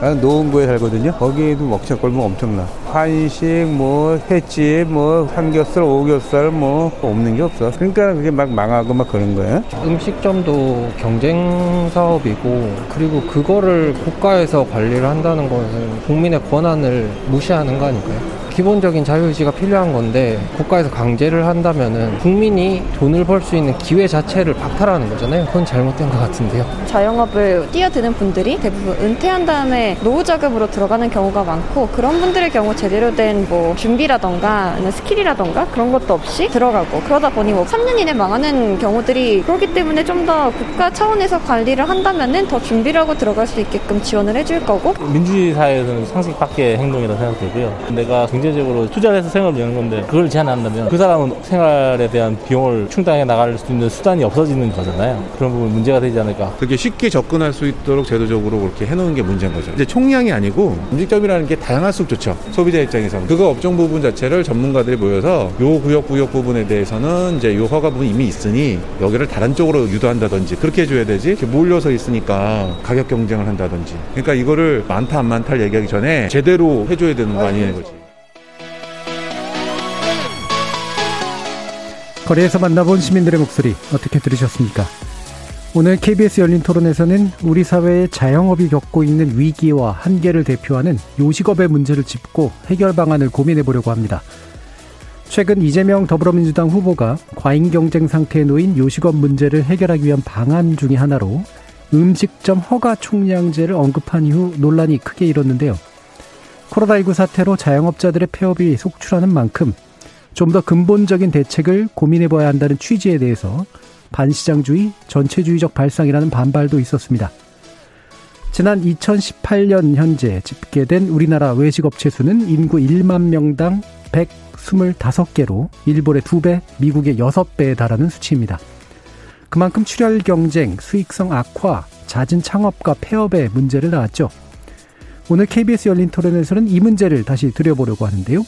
나는 노원구에 살거든요. 거기에도 먹자골목 엄청나. 한식, 뭐, 횟집, 뭐, 삼겹살, 오겹살, 뭐, 없는 게 없어. 그러니까 그게 막 망하고 막 그런 거예요. 음식점도 경쟁 사업이고, 그리고 그거를 국가에서 관리를 한다는 것은 국민의 권한을 무시하는 거 아닐까요? 기본적인 자유의지가 필요한 건데 국가에서 강제를 한다면은 국민이 돈을 벌 수 있는 기회 자체를 박탈하는 거잖아요. 그건 잘못된 것 같은데요. 자영업을 뛰어드는 분들이 대부분 은퇴한 다음에 노후 자금으로 들어가는 경우가 많고 그런 분들의 경우 제대로 된 뭐 준비라던가 skill이라던가 그런 것도 없이 들어가고 그러다 보니 뭐 3년 이내 망하는 경우들이 그렇기 때문에 좀 더 국가 차원에서 관리를 한다면은 더 준비를 하고 들어갈 수 있게끔 지원을 해줄 거고 민주주의 사회에서는 상식 밖의 행동이라고 생각되고요. 내가 경제 적으로 투자를 해서 생활을 여는 건데 그걸 제한한다면 그 사람은 생활에 대한 비용을 충당해 나갈 수 있는 수단이 없어지는 거잖아요. 그런 부분 문제가 되지 않을까. 그게 쉽게 접근할 수 있도록 제도적으로 그렇게 해놓은 게 문제인 거죠. 이제 총량이 아니고 음식점이라는 게 다양할수록 좋죠. 소비자 입장에서는. 그거 업종 부분 자체를 전문가들이 모여서 요 구역 구역 부분에 대해서는 이제 요 허가 부분이 이미 있으니 여기를 다른 쪽으로 유도한다든지 그렇게 해줘야 되지. 이렇게 몰려서 있으니까 가격 경쟁을 한다든지. 그러니까 이거를 많다 안 많다를 얘기하기 전에 제대로 해줘야 되는 거 아니냐는 거지. 거리에서 만나본 시민들의 목소리 어떻게 들으셨습니까? 오늘 KBS 열린 토론에서는 우리 사회의 자영업이 겪고 있는 위기와 한계를 대표하는 요식업의 문제를 짚고 해결 방안을 고민해 보려고 합니다. 최근 이재명 더불어민주당 후보가 과잉 경쟁 상태에 놓인 요식업 문제를 해결하기 위한 방안 중의 하나로 음식점 허가 총량제를 언급한 이후 논란이 크게 일었는데요. 코로나19 사태로 자영업자들의 폐업이 속출하는 만큼 좀 더 근본적인 대책을 고민해 봐야 한다는 취지에 대해서 반시장주의, 전체주의적 발상이라는 반발도 있었습니다. 지난 2018년 현재 집계된 우리나라 외식업체 수는 인구 1만 명당 125개로 일본의 2배, 미국의 6배에 달하는 수치입니다. 그만큼 출혈 경쟁, 수익성 악화, 잦은 창업과 폐업의 문제를 낳았죠. 오늘 KBS 열린 토론에서는 이 문제를 다시 들여보려고 하는데요.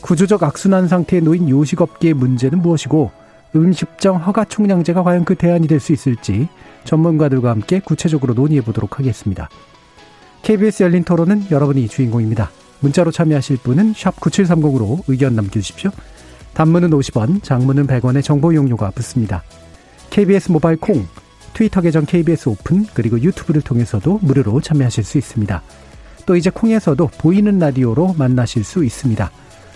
구조적 악순환 상태에 놓인 요식업계의 문제는 무엇이고 음식점 허가 총량제가 과연 그 대안이 될 수 있을지 전문가들과 함께 구체적으로 논의해 보도록 하겠습니다. KBS 열린 토론은 여러분이 주인공입니다. 문자로 참여하실 분은 9730으로 의견 남겨주십시오. 단문은 50원, 장문은 100원의 정보 이용료가 붙습니다. KBS 모바일 콩, 트위터 계정 KBS 오픈, 그리고 유튜브를 통해서도 무료로 참여하실 수 있습니다. 또 이제 콩에서도 보이는 라디오로 만나실 수 있습니다.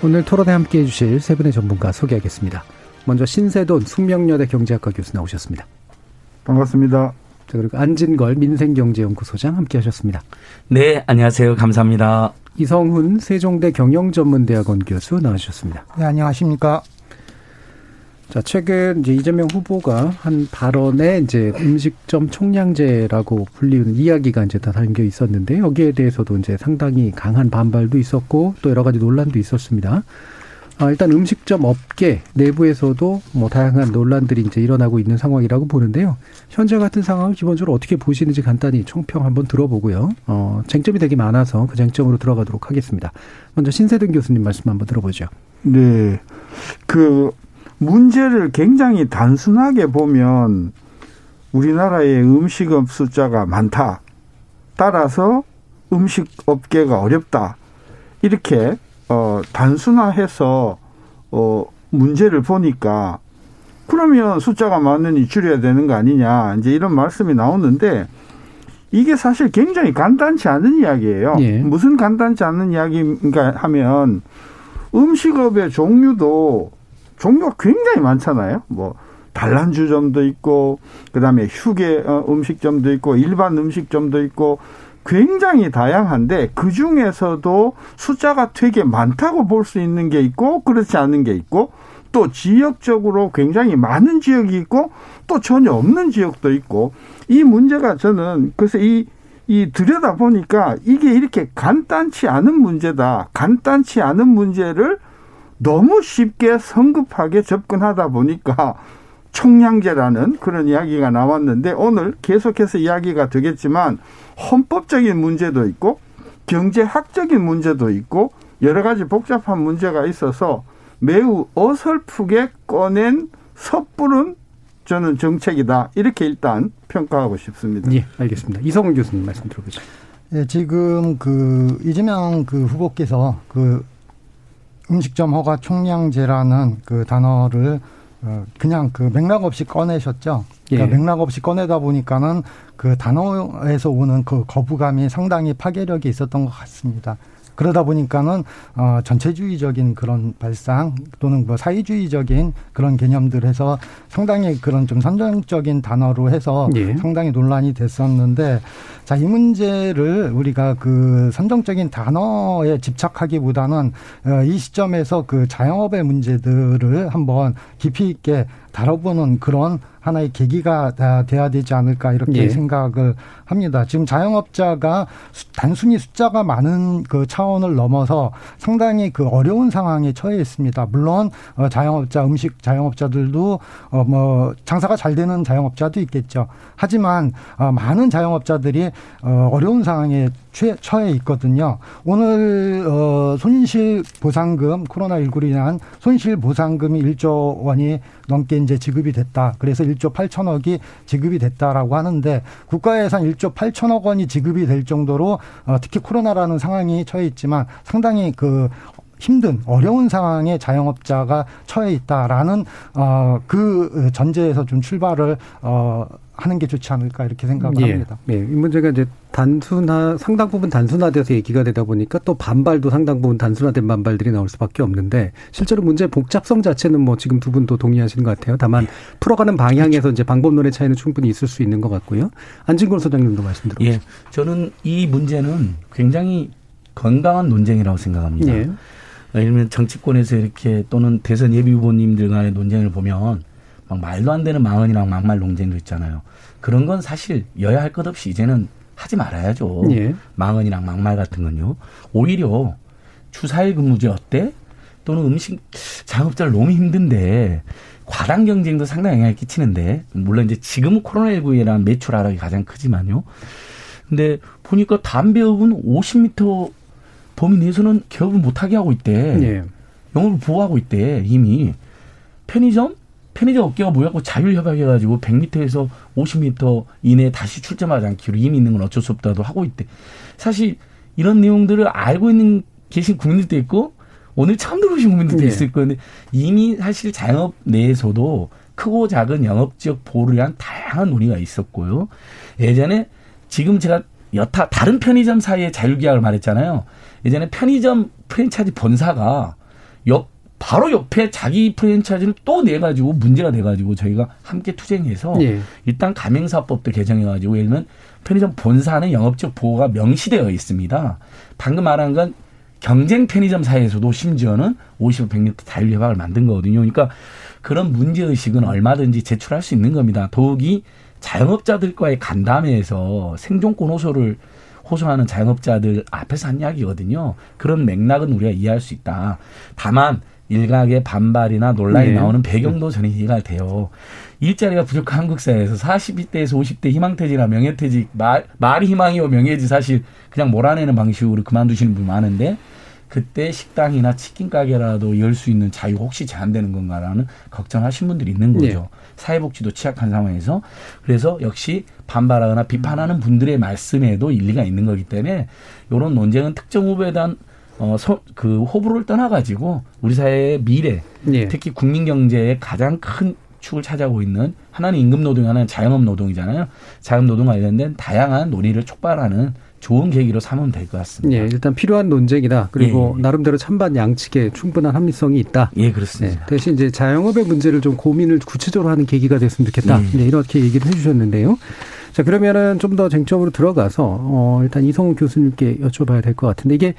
오늘 토론에 함께 해 주실 세 분의 전문가 소개하겠습니다. 먼저 신세돈 숙명여대 경제학과 교수 나오셨습니다. 반갑습니다. 자, 그리고 안진걸 민생경제연구소장 함께 하셨습니다. 네, 안녕하세요. 감사합니다. 이성훈 세종대 경영전문대학원 교수 나와주셨습니다. 네, 안녕하십니까. 자, 최근 이제 이재명 후보가 한 발언에 이제 음식점 총량제라고 불리는 이야기가 이제 다 담겨 있었는데 여기에 대해서도 이제 상당히 강한 반발도 있었고 또 여러 가지 논란도 있었습니다. 아, 일단 음식점 업계 내부에서도 뭐 다양한 논란들이 이제 일어나고 있는 상황이라고 보는데요. 현재 같은 상황을 기본적으로 어떻게 보시는지 간단히 총평 한번 들어보고요. 어, 쟁점이 되게 많아서 그 쟁점으로 들어가도록 하겠습니다. 먼저 신세등 교수님 말씀 한번 들어보죠. 네. 그 문제를 굉장히 단순하게 보면 우리나라의 음식업 숫자가 많다. 따라서 음식 업계가 어렵다. 이렇게 어 단순화해서 어 문제를 보니까 그러면 숫자가 많으니 줄여야 되는 거 아니냐. 이제 이런 말씀이 나오는데 이게 사실 굉장히 간단치 않은 이야기예요. 예. 무슨 간단치 않은 이야기인가 하면 음식업의 종류도 종류가 굉장히 많잖아요. 뭐 단란주점도 있고 그다음에 휴게 어, 음식점도 있고 일반 음식점도 있고 굉장히 다양한데 그 중에서도 숫자가 되게 많다고 볼 수 있는 게 있고 그렇지 않은 게 있고 또 지역적으로 굉장히 많은 지역이 있고 또 전혀 없는 지역도 있고 이 문제가 저는 그래서 이, 이 들여다 보니까 이게 이렇게 간단치 않은 문제다. 간단치 않은 문제를 너무 쉽게 성급하게 접근하다 보니까 총량제라는 그런 이야기가 나왔는데 오늘 계속해서 이야기가 되겠지만 헌법적인 문제도 있고 경제학적인 문제도 있고 여러 가지 복잡한 문제가 있어서 매우 어설프게 꺼낸 섣부른 저는 정책이다. 이렇게 일단 평가하고 싶습니다. 예, 알겠습니다. 이성훈 교수님 말씀 들어보죠. 예, 지금 그 이재명 그 후보께서 그 음식점 허가 총량제라는 그 단어를 어 그냥 그 맥락 없이 꺼내셨죠. 그러니까 예. 맥락 없이 꺼내다 보니까는 그 단어에서 오는 그 거부감이 상당히 파괴력이 있었던 것 같습니다. 그러다 보니까는 어 전체주의적인 그런 발상 또는 뭐 사회주의적인 그런 개념들에서 상당히 그런 좀 선정적인 단어로 해서 예. 상당히 논란이 됐었는데 자 이 문제를 우리가 그 선정적인 단어에 집착하기보다는 어, 이 시점에서 그 자영업의 문제들을 한번 깊이 있게 다뤄보는 그런 하나의 계기가 다 돼야 되지 않을까 이렇게 예. 생각을 합니다. 지금 자영업자가 수- 단순히 숫자가 많은 그 차원을 넘어서 상당히 그 어려운 상황에 처해 있습니다. 물론 어, 자영업자 음식 자영업자들도 어뭐 장사가 잘 되는 자영업자도 있겠죠. 하지만 어, 많은 자영업자들이 어, 어려운 상황에 처해- 처해 있거든요. 오늘 어, 손실 보상금 코로나 19로 인한 손실 보상금이 1조 원이 넘게 이제 지급이 됐다. 그래서 1조 8천억이 지급이 됐다라고 하는데 국가 예산 1조 8천억 원이 지급이 될 정도로 어, 특히 코로나라는 상황이 처해 있지만 상당히 그 힘든 어려운 상황에 자영업자가 처해 있다라는 어 그 전제에서 좀 출발을 어 하는 게 좋지 않을까 이렇게 생각을 예. 합니다. 예, 이 문제가 이제 단순화 상당 부분 단순화돼서 얘기가 되다 보니까 또 반발도 상당 부분 단순화된 반발들이 나올 수밖에 없는데 실제로 문제의 복잡성 자체는 뭐 지금 두 분도 동의하시는 것 같아요. 다만 풀어가는 방향에서 이제 방법론의 차이는 충분히 있을 수 있는 것 같고요. 안진걸 소장님도 말씀 들어보죠. 예, 저는 이 문제는 굉장히 건강한 논쟁이라고 생각합니다. 예. 예를 들면 정치권에서 이렇게 또는 대선 예비 후보님들 간의 논쟁을 보면 막 말도 안 되는 망언이랑 막말 논쟁도 있잖아요. 그런 건 사실 여야 할 것 없이 이제는 하지 말아야죠. 예. 망언이랑 막말 같은 건요. 오히려 주사일 근무제 어때? 또는 음식 작업자를 너무 힘든데 과당 경쟁도 상당히 영향을 끼치는데 물론 이제 지금은 코로나19에란 매출 하락이 가장 크지만요. 근데 보니까 담배업은 50m 범위 내에서는 개업을 못하게 하고 있대. 예. 영업을 보호하고 있대 이미. 편의점? 편의점 업계가 모여갖고 자율협약해가지고 100m에서 50m 이내에 다시 출점하지 않기로 이미 있는 건 어쩔 수 없다도 하고 있대. 사실 이런 내용들을 알고 있는 계신 국민들도 있고 오늘 처음 들어오신 국민들도 예. 있을 건데 이미 사실 자영업 내에서도 크고 작은 영업 지역 보호를 위한 다양한 논의가 있었고요. 예전에 지금 제가 여타 다른 편의점 사이의 자율계약을 말했잖아요. 예전에 편의점 프랜차이즈 본사가 옆 바로 옆에 자기 프랜차이즈를 또 내가지고 문제가 돼가지고 저희가 함께 투쟁해서 예. 일단 가맹사업법도 개정해가지고 예를 들면 편의점 본사는 영업적 보호가 명시되어 있습니다. 방금 말한 건 경쟁 편의점 사이에서도 심지어는 50, 100m 자율협약을 만든 거거든요. 그러니까 그런 문제의식은 얼마든지 제출할 수 있는 겁니다. 더욱이 자영업자들과의 간담회에서 생존권 호소를 호소하는 자영업자들 앞에서 한 이야기거든요. 그런 맥락은 우리가 이해할 수 있다. 다만 일각의 반발이나 논란이 네. 나오는 배경도 저는 이해가 돼요. 일자리가 부족한 한국 사회에서 40대에서 50대 희망퇴직이나 명예퇴직 말, 말이 희망이고 명예지 사실 그냥 몰아내는 방식으로 그만두시는 분 많은데 그때 식당이나 치킨 가게라도 열 수 있는 자유 혹시 제한되는 건가라는 걱정하신 분들이 있는 거죠. 네. 사회복지도 취약한 상황에서 그래서 역시 반발하거나 비판하는 분들의 말씀에도 일리가 있는 거기 때문에 이런 논쟁은 특정 후보에 대한 어, 서, 그 호불호를 떠나가지고 우리 사회의 미래, 예. 특히 국민 경제의 가장 큰 축을 차지하고 있는 하나는 임금 노동, 하나는 자영업 노동이잖아요. 자영업 노동 관련된 다양한 논의를 촉발하는 좋은 계기로 삼으면 될 것 같습니다. 예, 일단 필요한 논쟁이다. 그리고 예. 나름대로 찬반 양측에 충분한 합리성이 있다. 예, 그렇습니다. 네, 대신 이제 자영업의 문제를 좀 고민을 구체적으로 하는 계기가 됐으면 좋겠다. 예. 네, 이렇게 얘기를 해주셨는데요. 자, 그러면은 좀 더 쟁점으로 들어가서, 어, 일단 이성훈 교수님께 여쭤봐야 될 것 같은데, 이게,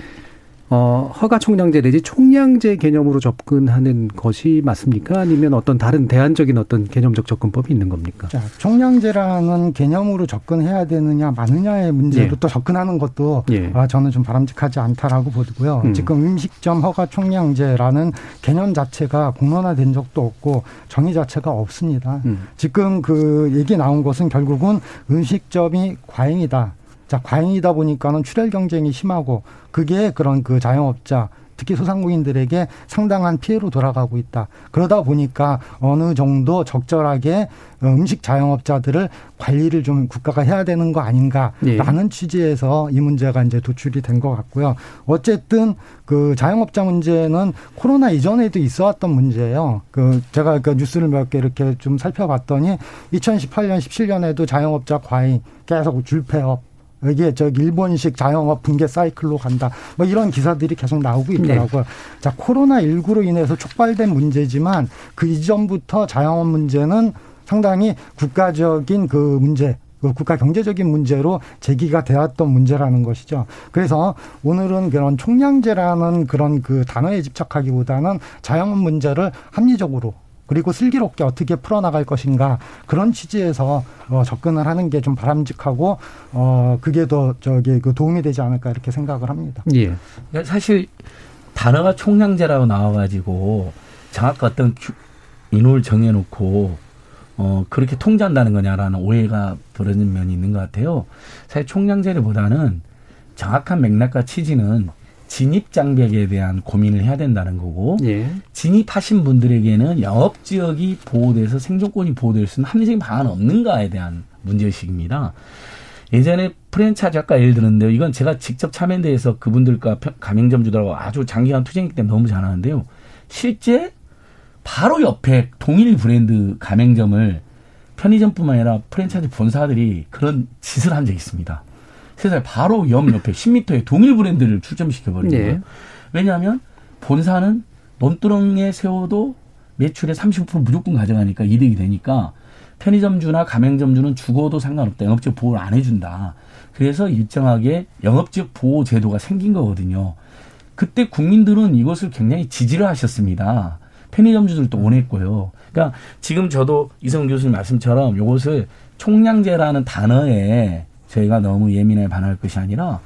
어, 허가 총량제 내지 총량제 개념으로 접근하는 것이 맞습니까? 아니면 어떤 다른 대안적인 어떤 개념적 접근법이 있는 겁니까? 자, 총량제라는 개념으로 접근해야 되느냐 마느냐의 문제로 예. 또 접근하는 것도 예. 아, 저는 좀 바람직하지 않다라고 보고요. 음. 지금 음식점 허가 총량제라는 개념 자체가 공론화된 적도 없고 정의 자체가 없습니다. 음. 지금 그 얘기 나온 것은 결국은 음식점이 과잉이다. 자, 과잉이다 보니까는 출혈 경쟁이 심하고 그게 그런 그 자영업자 특히 소상공인들에게 상당한 피해로 돌아가고 있다. 그러다 보니까 어느 정도 적절하게 음식 자영업자들을 관리를 좀 국가가 해야 되는 거 아닌가라는 예. 취지에서 이 문제가 이제 도출이 된 것 같고요. 어쨌든 그 자영업자 문제는 코로나 이전에도 있어 왔던 문제예요. 그 제가 그 뉴스를 몇 개 이렇게 좀 살펴봤더니 2018년, 17년에도 자영업자 과잉 계속 줄폐업 이게 저 일본식 자영업 붕괴 사이클로 간다. 뭐 이런 기사들이 계속 나오고 있더라고요. 자, 코로나 19로 인해서 촉발된 문제지만 그 이전부터 자영업 문제는 상당히 국가적인 그 문제 그 국가 경제적인 문제로 제기가 되었던 문제라는 것이죠. 그래서 오늘은 그런 총량제라는 그런 그 단어에 집착하기보다는 자영업 문제를 합리적으로 그리고 슬기롭게 어떻게 풀어나갈 것인가 그런 취지에서 어, 접근을 하는 게 좀 바람직하고 어 그게 더 저기 그 도움이 되지 않을까 이렇게 생각을 합니다. 예. 그러니까 사실 단어가 총량제라고 나와가지고 정확한 어떤 규- 인호를 정해놓고 어 그렇게 통제한다는 거냐라는 오해가 벌어진 면이 있는 것 같아요. 사실 총량제보다는 정확한 맥락과 취지는 진입 장벽에 대한 고민을 해야 된다는 거고 예. 진입하신 분들에게는 영업 지역이 보호돼서 생존권이 보호될 수 있는 합리적인 방안은 없는가에 대한 문제의식입니다. 예전에 프랜차이즈 아까 예를 들었는데요. 이건 제가 직접 참여대에서 그분들과 평- 가맹점 주들하고 아주 장기간 투쟁했기 때문에 너무 잘 아는데요. 실제 바로 옆에 동일 브랜드 가맹점을 편의점뿐만 아니라 프랜차이즈 본사들이 그런 짓을 한 적이 있습니다. 세상에 바로 옆 옆에 10m에 동일 브랜드를 출점시켜 버린 네. 거예요. 왜냐하면 본사는 논두렁에 세워도 매출의 35% 무조건 가져가니까 이득이 되니까 편의점주나 가맹점주는 죽어도 상관없다. 영업적 보호를 안 해준다. 그래서 일정하게 영업적 보호 제도가 생긴 거거든요. 그때 국민들은 이것을 굉장히 지지를 하셨습니다. 편의점주들도 원했고요. 그러니까 지금 저도 이성 교수님 말씀처럼 이것을 총량제라는 단어에 저희가 너무 예민하게 반할 것이 아니라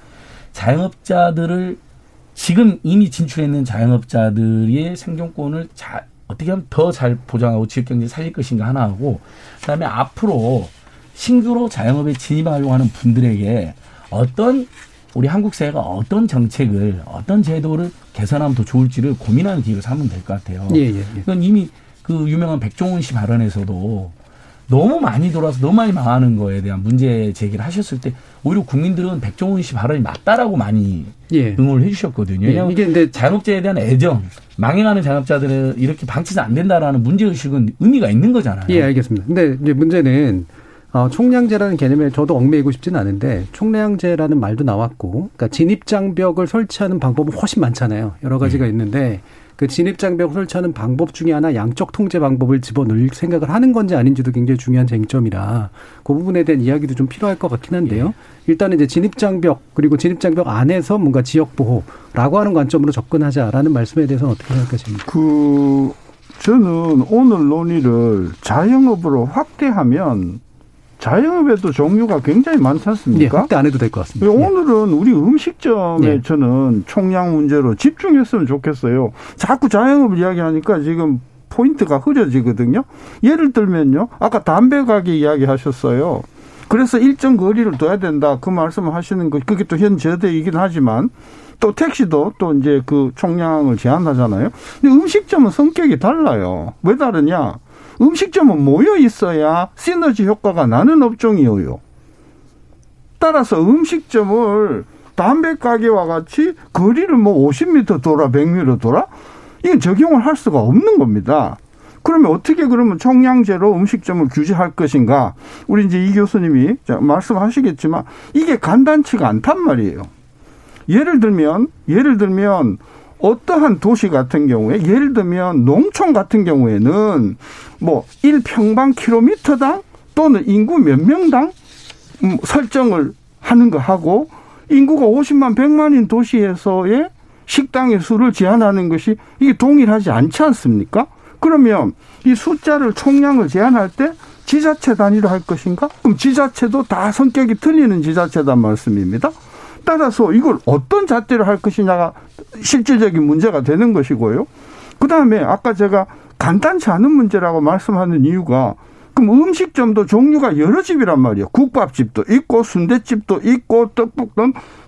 자영업자들을 지금 이미 진출했는 자영업자들의 생존권을 잘 어떻게 하면 더 잘 보장하고 지역 경제 살릴 것인가 하나 하고 그다음에 앞으로 신규로 자영업에 진입하려고 하는 분들에게 어떤 우리 한국 사회가 어떤 정책을 어떤 제도를 개선하면 더 좋을지를 고민하는 기회를 삼으면 될 것 같아요. 예, 예, 예. 그건 이미 그 유명한 백종원 씨 발언에서도 너무 많이 돌아서 너무 많이 망하는 거에 대한 문제 제기를 하셨을 때 오히려 국민들은 백종원 씨 발언이 맞다라고 많이 예. 응원을 해주셨거든요. 예, 이게 근데 자영업자에 대한 애정, 망해가는 자영업자들은 이렇게 방치는 안 된다라는 문제 의식은 의미가 있는 거잖아요. 예, 알겠습니다. 근데 이제 문제는 어, 총량제라는 개념에 저도 얽매이고 싶지는 않은데 총량제라는 말도 나왔고, 그러니까 진입 장벽을 설치하는 방법은 훨씬 많잖아요. 여러 가지가 있는데 그 진입 장벽 설치하는 방법 중에 하나 양적 통제 방법을 집어넣을 생각을 하는 건지 아닌지도 굉장히 중요한 쟁점이라 그 부분에 대한 이야기도 좀 필요할 것 같긴 한데요. 일단은 이제 진입 장벽 그리고 진입 장벽 안에서 뭔가 지역 보호라고 하는 관점으로 접근하자라는 말씀에 대해서는 어떻게 생각하십니까? 그 저는 오늘 논의를 자영업으로 확대하면 자영업에도 종류가 굉장히 많지 예, 않습니까? 확대 안 해도 될 것 같습니다. 예. 오늘은 우리 음식점에 예. 저는 총량 문제로 집중했으면 좋겠어요. 자꾸 자영업을 이야기하니까 지금 포인트가 흐려지거든요. 예를 들면요. 아까 담배 가게 이야기 하셨어요. 그래서 일정 거리를 둬야 된다. 그 말씀을 하시는 거, 그게 또 현 제도이긴 하지만 또 택시도 또 이제 그 총량을 제한하잖아요. 근데 음식점은 성격이 달라요. 왜 다르냐? 음식점은 모여 있어야 시너지 효과가 나는 업종이에요. 따라서 음식점을 담배 가게와 같이 거리를 뭐 50m 돌아 100m 돌아 이건 적용을 할 수가 없는 겁니다. 그러면 어떻게 그러면 총량제로 음식점을 규제할 것인가? 우리 이제 이 교수님이 말씀하시겠지만 이게 간단치가 않단 말이에요. 예를 들면 예를 들면 어떠한 도시 같은 경우에 예를 들면 농촌 같은 경우에는 뭐 1평방킬로미터당 또는 인구 몇 명당 음, 설정을 하는 거 하고 인구가 50만 100만인 도시에서의 식당의 수를 제한하는 것이 이게 동일하지 않지 않습니까? 그러면 이 숫자를 총량을 제한할 때 지자체 단위로 할 것인가? 그럼 지자체도 다 성격이 틀리는 지자체단 말씀입니다. 따라서 이걸 어떤 잣대로 할 것이냐가 실질적인 문제가 되는 것이고요. 그 다음에 아까 제가 간단치 않은 문제라고 말씀하는 이유가 그럼 음식점도 종류가 여러 집이란 말이에요. 국밥집도 있고 순대집도 있고 떡볶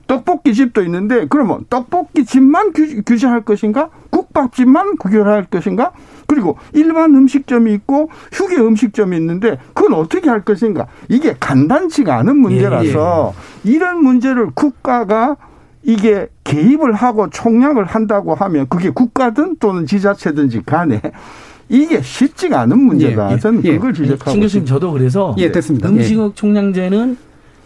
떡볶이 집도 있는데 그러면 떡볶이 집만 규제할 것인가? 국밥집만 규제할 것인가? 그리고 일반 음식점이 있고 휴게 음식점이 있는데 그건 어떻게 할 것인가? 이게 간단치가 않은 문제라서 예, 예. 이런 문제를 국가가 이게 개입을 하고 총량을 한다고 하면 그게 국가든 또는 지자체든지 간에 이게 쉽지가 않은 문제다. 예, 예. 저는 그걸 지적하고. 신 교수님 저도 그래서 예, 됐습니다. 음식 총량제는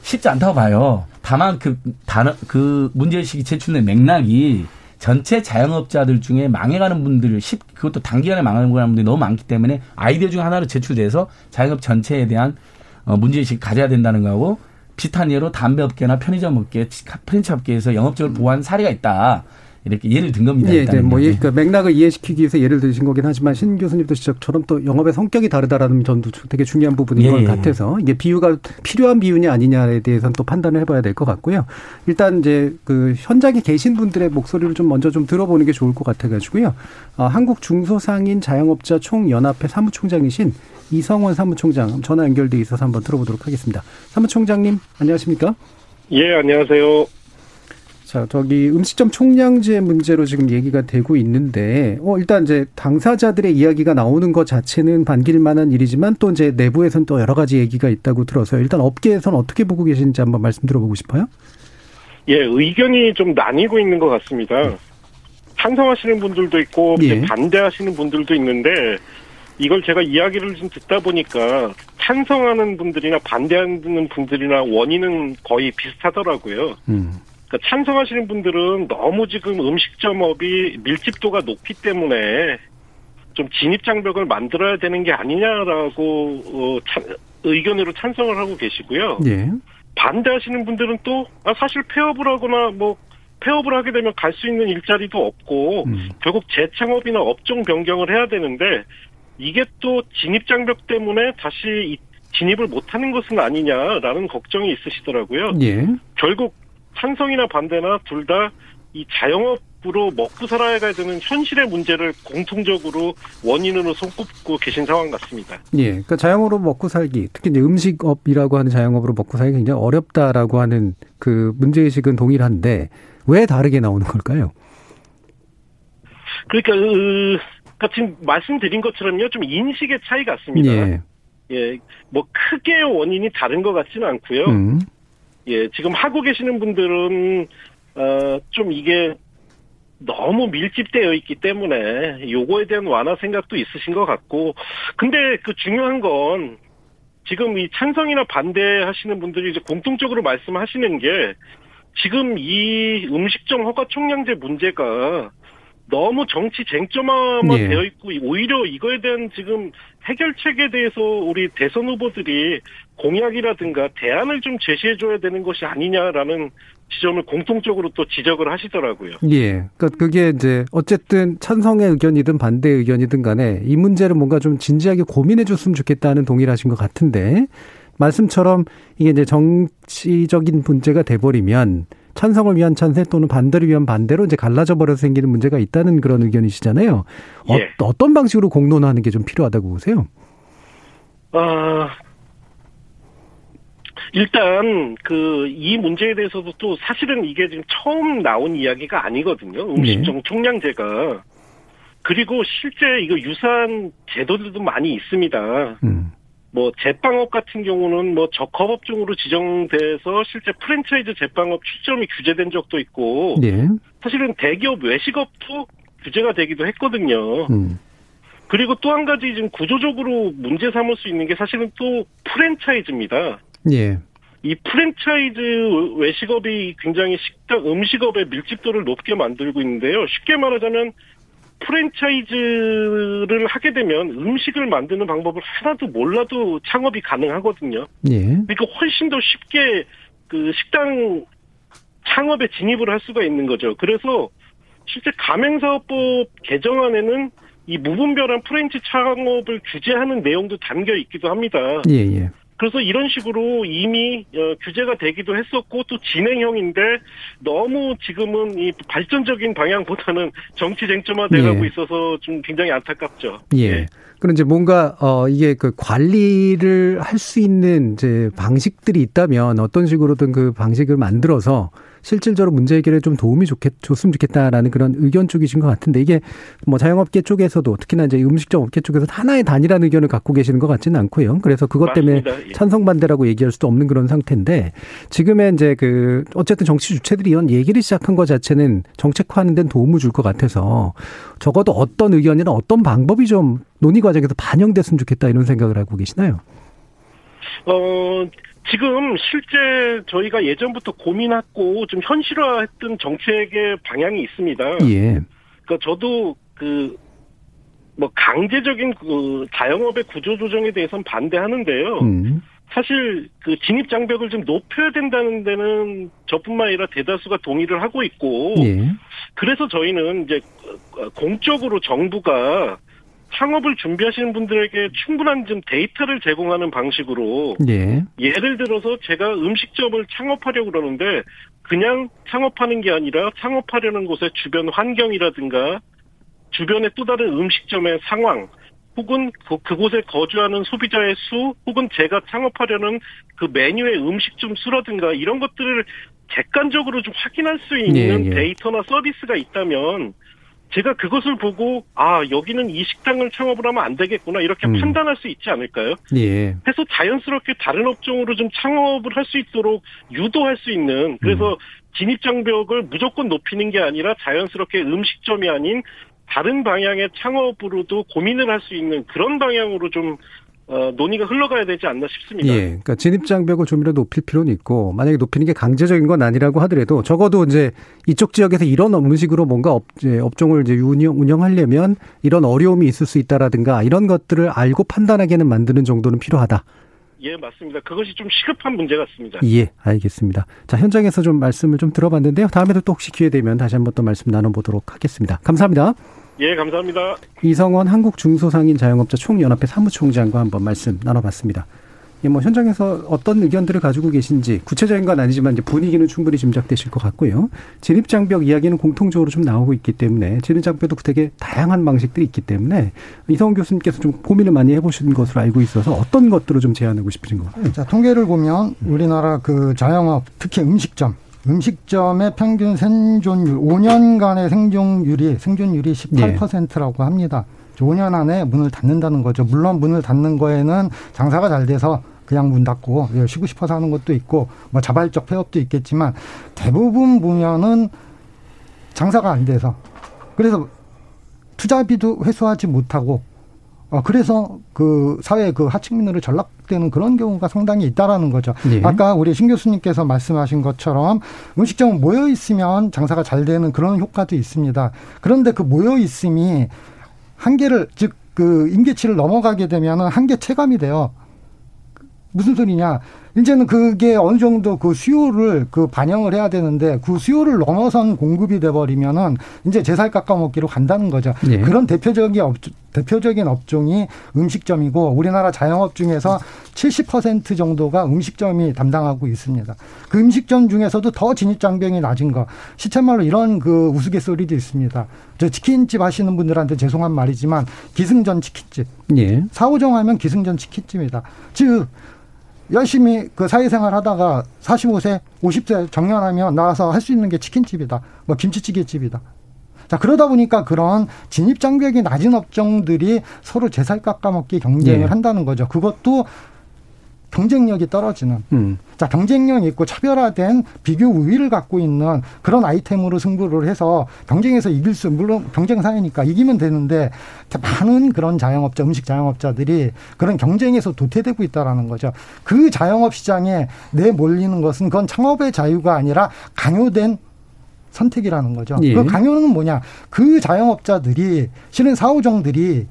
쉽지 않다고 봐요. 다만 그 단어 그 문제의식이 제출된 맥락이 전체 자영업자들 중에 망해가는 분들, 그것도 단기간에 망하는 분들이 너무 많기 때문에 아이디어 중 하나로 제출돼서 자영업 전체에 대한 어, 문제의식을 가져야 된다는 거하고 비슷한 예로 담배업계나 편의점 업계, 프랜차이즈 업계에서 영업적으로 보호한 사례가 있다. 이렇게 예를 든 겁니다. 예, 네, 뭐 예, 그 맥락을 이해시키기 위해서 예를 드신 거긴 하지만 신 교수님도 지적처럼 또 영업의 성격이 다르다라는 점도 되게 중요한 부분인 예, 것 예. 같아서 이게 비유가 필요한 비유냐 아니냐에 대해서는 또 판단을 해봐야 될 것 같고요. 일단 이제 그 현장에 계신 분들의 목소리를 좀 먼저 좀 들어보는 게 좋을 것 같아가지고요. 어, 한국 중소상인 자영업자 총연합회 사무총장이신 이성원 사무총장 전화 연결돼 있어서 한번 들어보도록 하겠습니다. 사무총장님 안녕하십니까? 예, 안녕하세요. 자, 저기 음식점 총량제 문제로 지금 얘기가 되고 있는데, 어, 일단 이제 당사자들의 이야기가 나오는 것 자체는 반길 만한 일이지만 또 이제 내부에선 또 여러 가지 얘기가 있다고 들어서 일단 업계에서는 어떻게 보고 계신지 한번 말씀 들어보고 싶어요. 예, 의견이 좀 나뉘고 있는 것 같습니다. 찬성하시는 분들도 있고 예. 반대하시는 분들도 있는데 이걸 제가 이야기를 좀 듣다 보니까 찬성하는 분들이나 반대하는 분들이나 원인은 거의 비슷하더라고요. 음. 그러니까 찬성하시는 분들은 너무 지금 음식점업이 밀집도가 높기 때문에 좀 진입 장벽을 만들어야 되는 게 아니냐라고 어, 차, 의견으로 찬성을 하고 계시고요. 예. 반대하시는 분들은 또 아, 사실 폐업을 하거나 뭐 폐업을 하게 되면 갈 수 있는 일자리도 없고 음. 결국 재창업이나 업종 변경을 해야 되는데 이게 또 진입 장벽 때문에 다시 진입을 못하는 것은 아니냐라는 걱정이 있으시더라고요. 예. 결국 찬성이나 반대나 둘 다 이 자영업으로 먹고 살아야 되는 현실의 문제를 공통적으로 원인으로 손꼽고 계신 상황 같습니다. 예. 그러니까 자영업으로 먹고 살기, 특히 이제 음식업이라고 하는 자영업으로 먹고 살기 굉장히 어렵다라고 하는 그 문제 의식은 동일한데 왜 다르게 나오는 걸까요? 그러니까, 그, 그러니까 지금 말씀드린 것처럼요, 좀 인식의 차이 같습니다. 예. 예. 뭐 크게 원인이 다른 것 같지는 않고요. 음. 예, 지금 하고 계시는 분들은 어, 좀 이게 너무 밀집되어 있기 때문에 요거에 대한 완화 생각도 있으신 것 같고 근데 그 중요한 건 지금 이 찬성이나 반대하시는 분들이 이제 공통적으로 말씀하시는 게 지금 이 음식점 허가 총량제 문제가 너무 정치 쟁점화만 예. 되어 있고 오히려 이거에 대한 지금 해결책에 대해서 우리 대선 후보들이 공약이라든가 대안을 좀 제시해줘야 되는 것이 아니냐라는 지점을 공통적으로 또 지적을 하시더라고요. 예. 그러니까 그게 이제 어쨌든 찬성의 의견이든 반대 의견이든 간에 이 문제를 뭔가 좀 진지하게 고민해 줬으면 좋겠다는 동의를 하신 것 같은데 말씀처럼 이게 이제 정치적인 문제가 돼버리면 찬성을 위한 찬세 또는 반대를 위한 반대로 이제 갈라져 버려서 생기는 문제가 있다는 그런 의견이시잖아요. 예. 어, 떤 방식으로 공론화하는 게 좀 필요하다고 보세요? 어, 일단 그 이 문제에 대해서도 또 사실은 이게 지금 처음 나온 이야기가 아니거든요. 음식점 네. 총량제가 그리고 실제 이거 유사한 제도들도 많이 있습니다. 음. 뭐 제빵업 같은 경우는 뭐 적합업종으로 지정돼서 실제 프랜차이즈 제빵업 출점이 규제된 적도 있고 네. 사실은 대기업 외식업도 규제가 되기도 했거든요. 음. 그리고 또 한 가지 지금 구조적으로 문제 삼을 수 있는 게 사실은 또 프랜차이즈입니다. 예. 이 프랜차이즈 외식업이 굉장히 식당, 음식업의 밀집도를 높게 만들고 있는데요. 쉽게 말하자면 프랜차이즈를 하게 되면 음식을 만드는 방법을 하나도 몰라도 창업이 가능하거든요. 예. 그러니까 훨씬 더 쉽게 그 식당 창업에 진입을 할 수가 있는 거죠. 그래서 실제 가맹사업법 개정안에는 이 무분별한 프랜치 창업을 규제하는 내용도 담겨 있기도 합니다. 예, 예. 그래서 이런 식으로 이미 어, 규제가 되기도 했었고 또 진행형인데 너무 지금은 이 발전적인 방향보다는 정치 쟁점화돼가고 예. 있어서 좀 굉장히 안타깝죠. 예. 그럼 이제 뭔가 어 이게 그 관리를 할 수 있는 이제 방식들이 있다면 어떤 식으로든 그 방식을 만들어서 실질적으로 문제 해결에 좀 도움이 좋겠 줬으면 좋겠다라는 그런 의견 쪽이신 것 같은데 이게 뭐 자영업계 쪽에서도 특히나 이제 음식점 업계 쪽에서 하나의 단일한 의견을 갖고 계시는 것 같지는 않고요. 그래서 그것 때문에 맞습니다. 예. 찬성 반대라고 얘기할 수도 없는 그런 상태인데 지금의 이제 그 어쨌든 정치 주체들이 이런 얘기를 시작한 것 자체는 정책화하는 데는 도움을 줄 것 같아서 적어도 어떤 의견이나 어떤 방법이 좀 논의 과정에서 반영됐으면 좋겠다 이런 생각을 하고 계시나요? 어, 지금 실제 저희가 예전부터 고민했고 좀 현실화했던 정책의 방향이 있습니다. 예. 그러니까 저도 그, 뭐 강제적인 그 자영업의 구조 조정에 대해서는 반대하는데요. 음. 사실 그 진입 장벽을 좀 높여야 된다는 데는 저뿐만 아니라 대다수가 동의를 하고 있고 예. 그래서 저희는 이제 공적으로 정부가 창업을 준비하시는 분들에게 충분한 좀 데이터를 제공하는 방식으로 예. 예를 들어서 제가 음식점을 창업하려고 그러는데 그냥 창업하는 게 아니라 창업하려는 곳의 주변 환경이라든가 주변의 또 다른 음식점의 상황 혹은 그, 그곳에 거주하는 소비자의 수 혹은 제가 창업하려는 그 메뉴의 음식점 수라든가 이런 것들을 객관적으로 좀 확인할 수 있는 예, 예. 데이터나 서비스가 있다면 제가 그것을 보고 아 여기는 이 식당을 창업을 하면 안 되겠구나 이렇게 음. 판단할 수 있지 않을까요? 예. 해서 자연스럽게 다른 업종으로 좀 창업을 할 수 있도록 유도할 수 있는 그래서 진입 장벽을 무조건 높이는 게 아니라 자연스럽게 음식점이 아닌 다른 방향의 창업으로도 고민을 할 수 있는 그런 방향으로 좀 어, 논의가 흘러가야 되지 않나 싶습니다. 예. 그러니까 진입 장벽을 좀이라도 높일 필요는 있고 만약에 높이는 게 강제적인 건 아니라고 하더라도 적어도 이제 이쪽 지역에서 이런 음식으로 뭔가 업, 업종을 이제 운영, 운영하려면 이런 어려움이 있을 수 있다라든가 이런 것들을 알고 판단하게는 만드는 정도는 필요하다. 예, 맞습니다. 그것이 좀 시급한 문제 같습니다. 예, 알겠습니다. 자, 현장에서 좀 말씀을 좀 들어봤는데요. 다음에도 또 혹시 기회 되면 다시 한번 또 말씀 나눠보도록 하겠습니다. 감사합니다. 예, 감사합니다. 이성원 한국중소상인 자영업자 총연합회 사무총장과 한번 말씀 나눠봤습니다. 예, 뭐 현장에서 어떤 의견들을 가지고 계신지 구체적인 건 아니지만 이제 분위기는 충분히 짐작되실 것 같고요. 진입 장벽 이야기는 공통적으로 좀 나오고 있기 때문에 진입 장벽도 되게 다양한 방식들이 있기 때문에 이성원 교수님께서 좀 고민을 많이 해보신 것으로 알고 있어서 어떤 것들을 좀 제안하고 싶으신 것 같아요. 자, 통계를 보면 우리나라 그 자영업, 특히 음식점, 음식점의 평균 생존율, 5년간의 생존율이, 생존율이 18%라고 합니다. 5년 안에 문을 닫는다는 거죠. 물론 문을 닫는 거에는 장사가 잘 돼서 그냥 문 닫고 쉬고 싶어서 하는 것도 있고 뭐 자발적 폐업도 있겠지만 대부분 보면은 장사가 안 돼서 그래서 투자비도 회수하지 못하고 어 그래서 그 사회 그 하층민으로 전락되는 그런 경우가 상당히 있다라는 거죠. 네. 아까 우리 신 교수님께서 말씀하신 것처럼 음식점 모여 있으면 장사가 잘 되는 그런 효과도 있습니다. 그런데 그 모여 있음이 한계를 즉 그 임계치를 넘어가게 되면은 한계 체감이 돼요. 무슨 소리냐? 이제는 그게 어느 정도 그 수요를 그 반영을 해야 되는데 그 수요를 넘어선 공급이 돼 버리면은 이제 제살 깎아먹기로 간다는 거죠. 예. 그런 대표적인 업 대표적인 업종이 음식점이고 우리나라 자영업 중에서 70% 정도가 음식점이 담당하고 있습니다. 그 음식점 중에서도 더 진입 장벽이 낮은 거 시쳇말로 이런 그 우스갯소리도 있습니다. 저 치킨집 하시는 분들한테 죄송한 말이지만 기승전 치킨집. 예. 사오정 하면 기승전 치킨집이다. 즉 열심히 그 사회생활 하다가 45세, 50세 정년하면 나와서 할 수 있는 게 치킨집이다. 뭐 김치찌개집이다. 자, 그러다 보니까 그런 진입 장벽이 낮은 업종들이 서로 제살 깎아먹기 경쟁을 예. 한다는 거죠. 그것도 경쟁력이 떨어지는 음. 자 경쟁력 있고 차별화된 비교 우위를 갖고 있는 그런 아이템으로 승부를 해서 경쟁에서 이길 수 물론 경쟁 사회니까 이기면 되는데 많은 그런 자영업자 음식 자영업자들이 그런 경쟁에서 도태되고 있다라는 거죠. 그 자영업 시장에 내몰리는 것은 그건 창업의 자유가 아니라 강요된 선택이라는 거죠. 예. 그 강요는 뭐냐? 그 자영업자들이 실은 사후정들이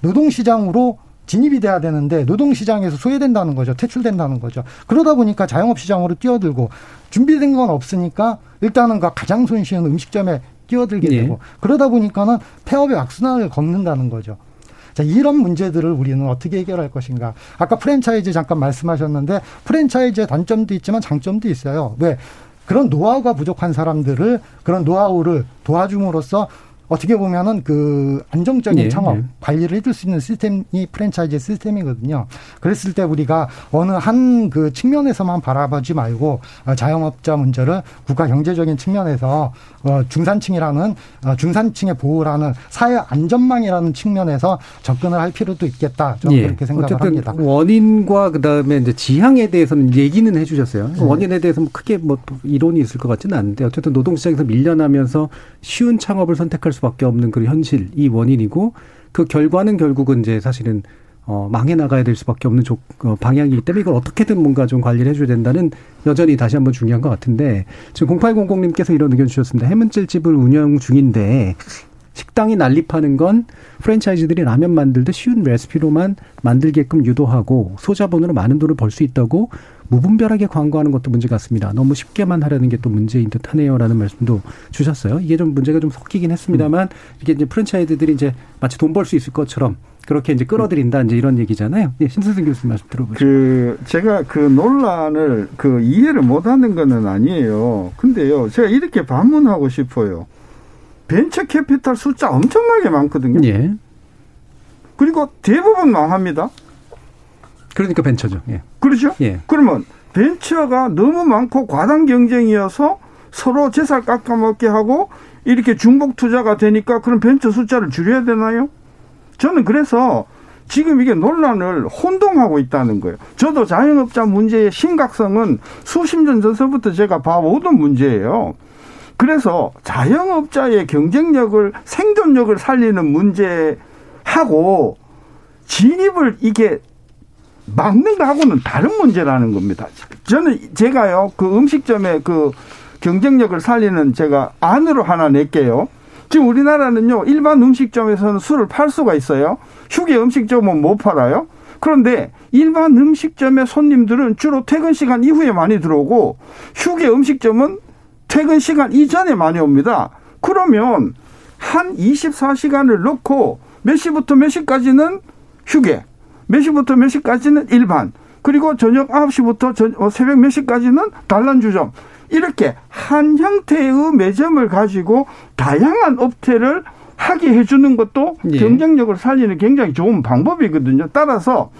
노동시장으로 진입이 돼야 되는데 노동시장에서 소외된다는 거죠. 퇴출된다는 거죠. 그러다 보니까 자영업 시장으로 뛰어들고 준비된 건 없으니까 일단은 그 가장 손쉬운 음식점에 뛰어들게 예. 되고 그러다 보니까는 폐업의 악순환을 걷는다는 거죠. 자, 이런 문제들을 우리는 어떻게 해결할 것인가. 아까 프랜차이즈 잠깐 말씀하셨는데 프랜차이즈의 단점도 있지만 장점도 있어요. 왜? 그런 노하우가 부족한 사람들을 그런 노하우를 도와줌으로써 어떻게 보면은 그 안정적인 예, 창업 예. 관리를 해줄 수 있는 시스템이 프랜차이즈 시스템이거든요. 그랬을 때 우리가 어느 한 그 측면에서만 바라보지 말고 어, 자영업자 문제를 국가 경제적인 측면에서 어, 중산층이라는 어, 중산층의 보호라는 사회 안전망이라는 측면에서 접근을 할 필요도 있겠다. 저는 그렇게 생각을 예. 어쨌든 합니다. 원인과 그다음에 이제 지향에 대해서는 얘기는 해주셨어요. 네. 원인에 대해서 뭐 크게 뭐 이론이 있을 것 같지는 않은데 어쨌든 노동시장에서 밀려나면서 쉬운 창업을 선택할 수 밖에 없는 그 현실 이 원인이고 그 결과는 결국은 이제 사실은 어, 망해 나가야 될 수밖에 없는 조, 어, 방향이기 때문에 이걸 어떻게든 뭔가 좀 관리를 해줘야 된다는 여전히 다시 한번 중요한 것 같은데 지금 0800님께서 이런 의견 주셨습니다. 해문찔집을 운영 중인데 식당이 난립하는 건 프랜차이즈들이 라면 만들 때 쉬운 레시피로만 만들게끔 유도하고 소자본으로 많은 돈을 벌 수 있다고 무분별하게 광고하는 것도 문제 같습니다. 너무 쉽게만 하려는 게 또 문제인 듯 하네요라는 말씀도 주셨어요. 이게 좀 문제가 좀 섞이긴 했습니다만 이게 이제 프랜차이즈들이 이제 마치 돈 벌 수 있을 것처럼 그렇게 이제 끌어들인다 이제 이런 얘기잖아요. 예, 신선생 교수님 말씀 들어보죠. 그 제가 그 논란을 그 이해를 못하는 거는 아니에요. 근데요, 제가 이렇게 반문하고 싶어요. 벤처 캐피탈 숫자 엄청나게 많거든요. 예. 그리고 대부분 망합니다. 그러니까 벤처죠. 예. 그렇죠? 예. 그러면 벤처가 너무 많고 과당 경쟁이어서 서로 재살 깎아먹게 하고 이렇게 중복 투자가 되니까 그럼 벤처 숫자를 줄여야 되나요? 저는 그래서 지금 이게 논란을 혼동하고 있다는 거예요. 저도 자영업자 문제의 심각성은 수십 년 전서부터 제가 봐오던 문제예요. 그래서 자영업자의 경쟁력을 생존력을 살리는 문제하고 진입을 이게 막는 거하고는 다른 문제라는 겁니다. 저는 제가요 그 음식점의 그 경쟁력을 살리는 제가 안으로 하나 낼게요. 지금 우리나라는요 일반 음식점에서는 술을 팔 수가 있어요. 휴게 음식점은 못 팔아요. 그런데 일반 음식점의 손님들은 주로 퇴근 시간 이후에 많이 들어오고 휴게 음식점은 퇴근 시간 이전에 많이 옵니다. 그러면 한 24시간을 넣고 몇 시부터 몇 시까지는 휴게, 몇 시부터 몇 시까지는 일반, 그리고 저녁 9시부터 저, 어, 새벽 몇 시까지는 단란주점. 이렇게 한 형태의 매점을 가지고 다양한 업태를 하게 해주는 것도 예. 경쟁력을 살리는 굉장히 좋은 방법이거든요. 따라서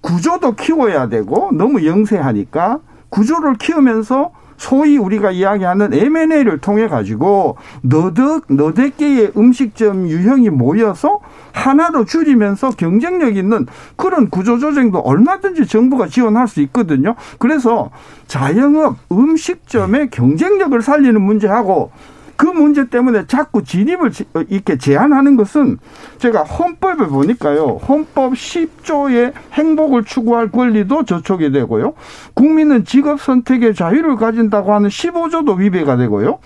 구조도 키워야 되고 너무 영세하니까 구조를 키우면서 소위 우리가 이야기하는 M&A를 통해 가지고 너덕 너댓 개의 음식점 유형이 모여서 하나로 줄이면서 경쟁력 있는 그런 구조 조정도 얼마든지 정부가 지원할 수 있거든요. 그래서 자영업 음식점의 경쟁력을 살리는 문제하고 그 문제 때문에 자꾸 진입을 지- 어, 이렇게 제한하는 것은 제가 헌법에 보니까요. 헌법 10조의 행복을 추구할 권리도 저촉이 되고요. 국민은 직업 선택의 자유를 가진다고 하는 15조도 위배가 되고요.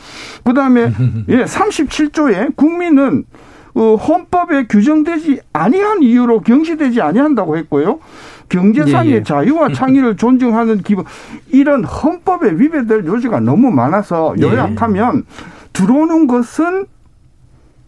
그다음에 예, 37조에 국민은 어, 헌법에 규정되지 아니한 이유로 경시되지 아니한다고 했고요. 경제상의 예, 예. 자유와 창의를 존중하는 기본 이런 헌법에 위배될 요지가 너무 많아서 예. 요약하면 들어오는 것은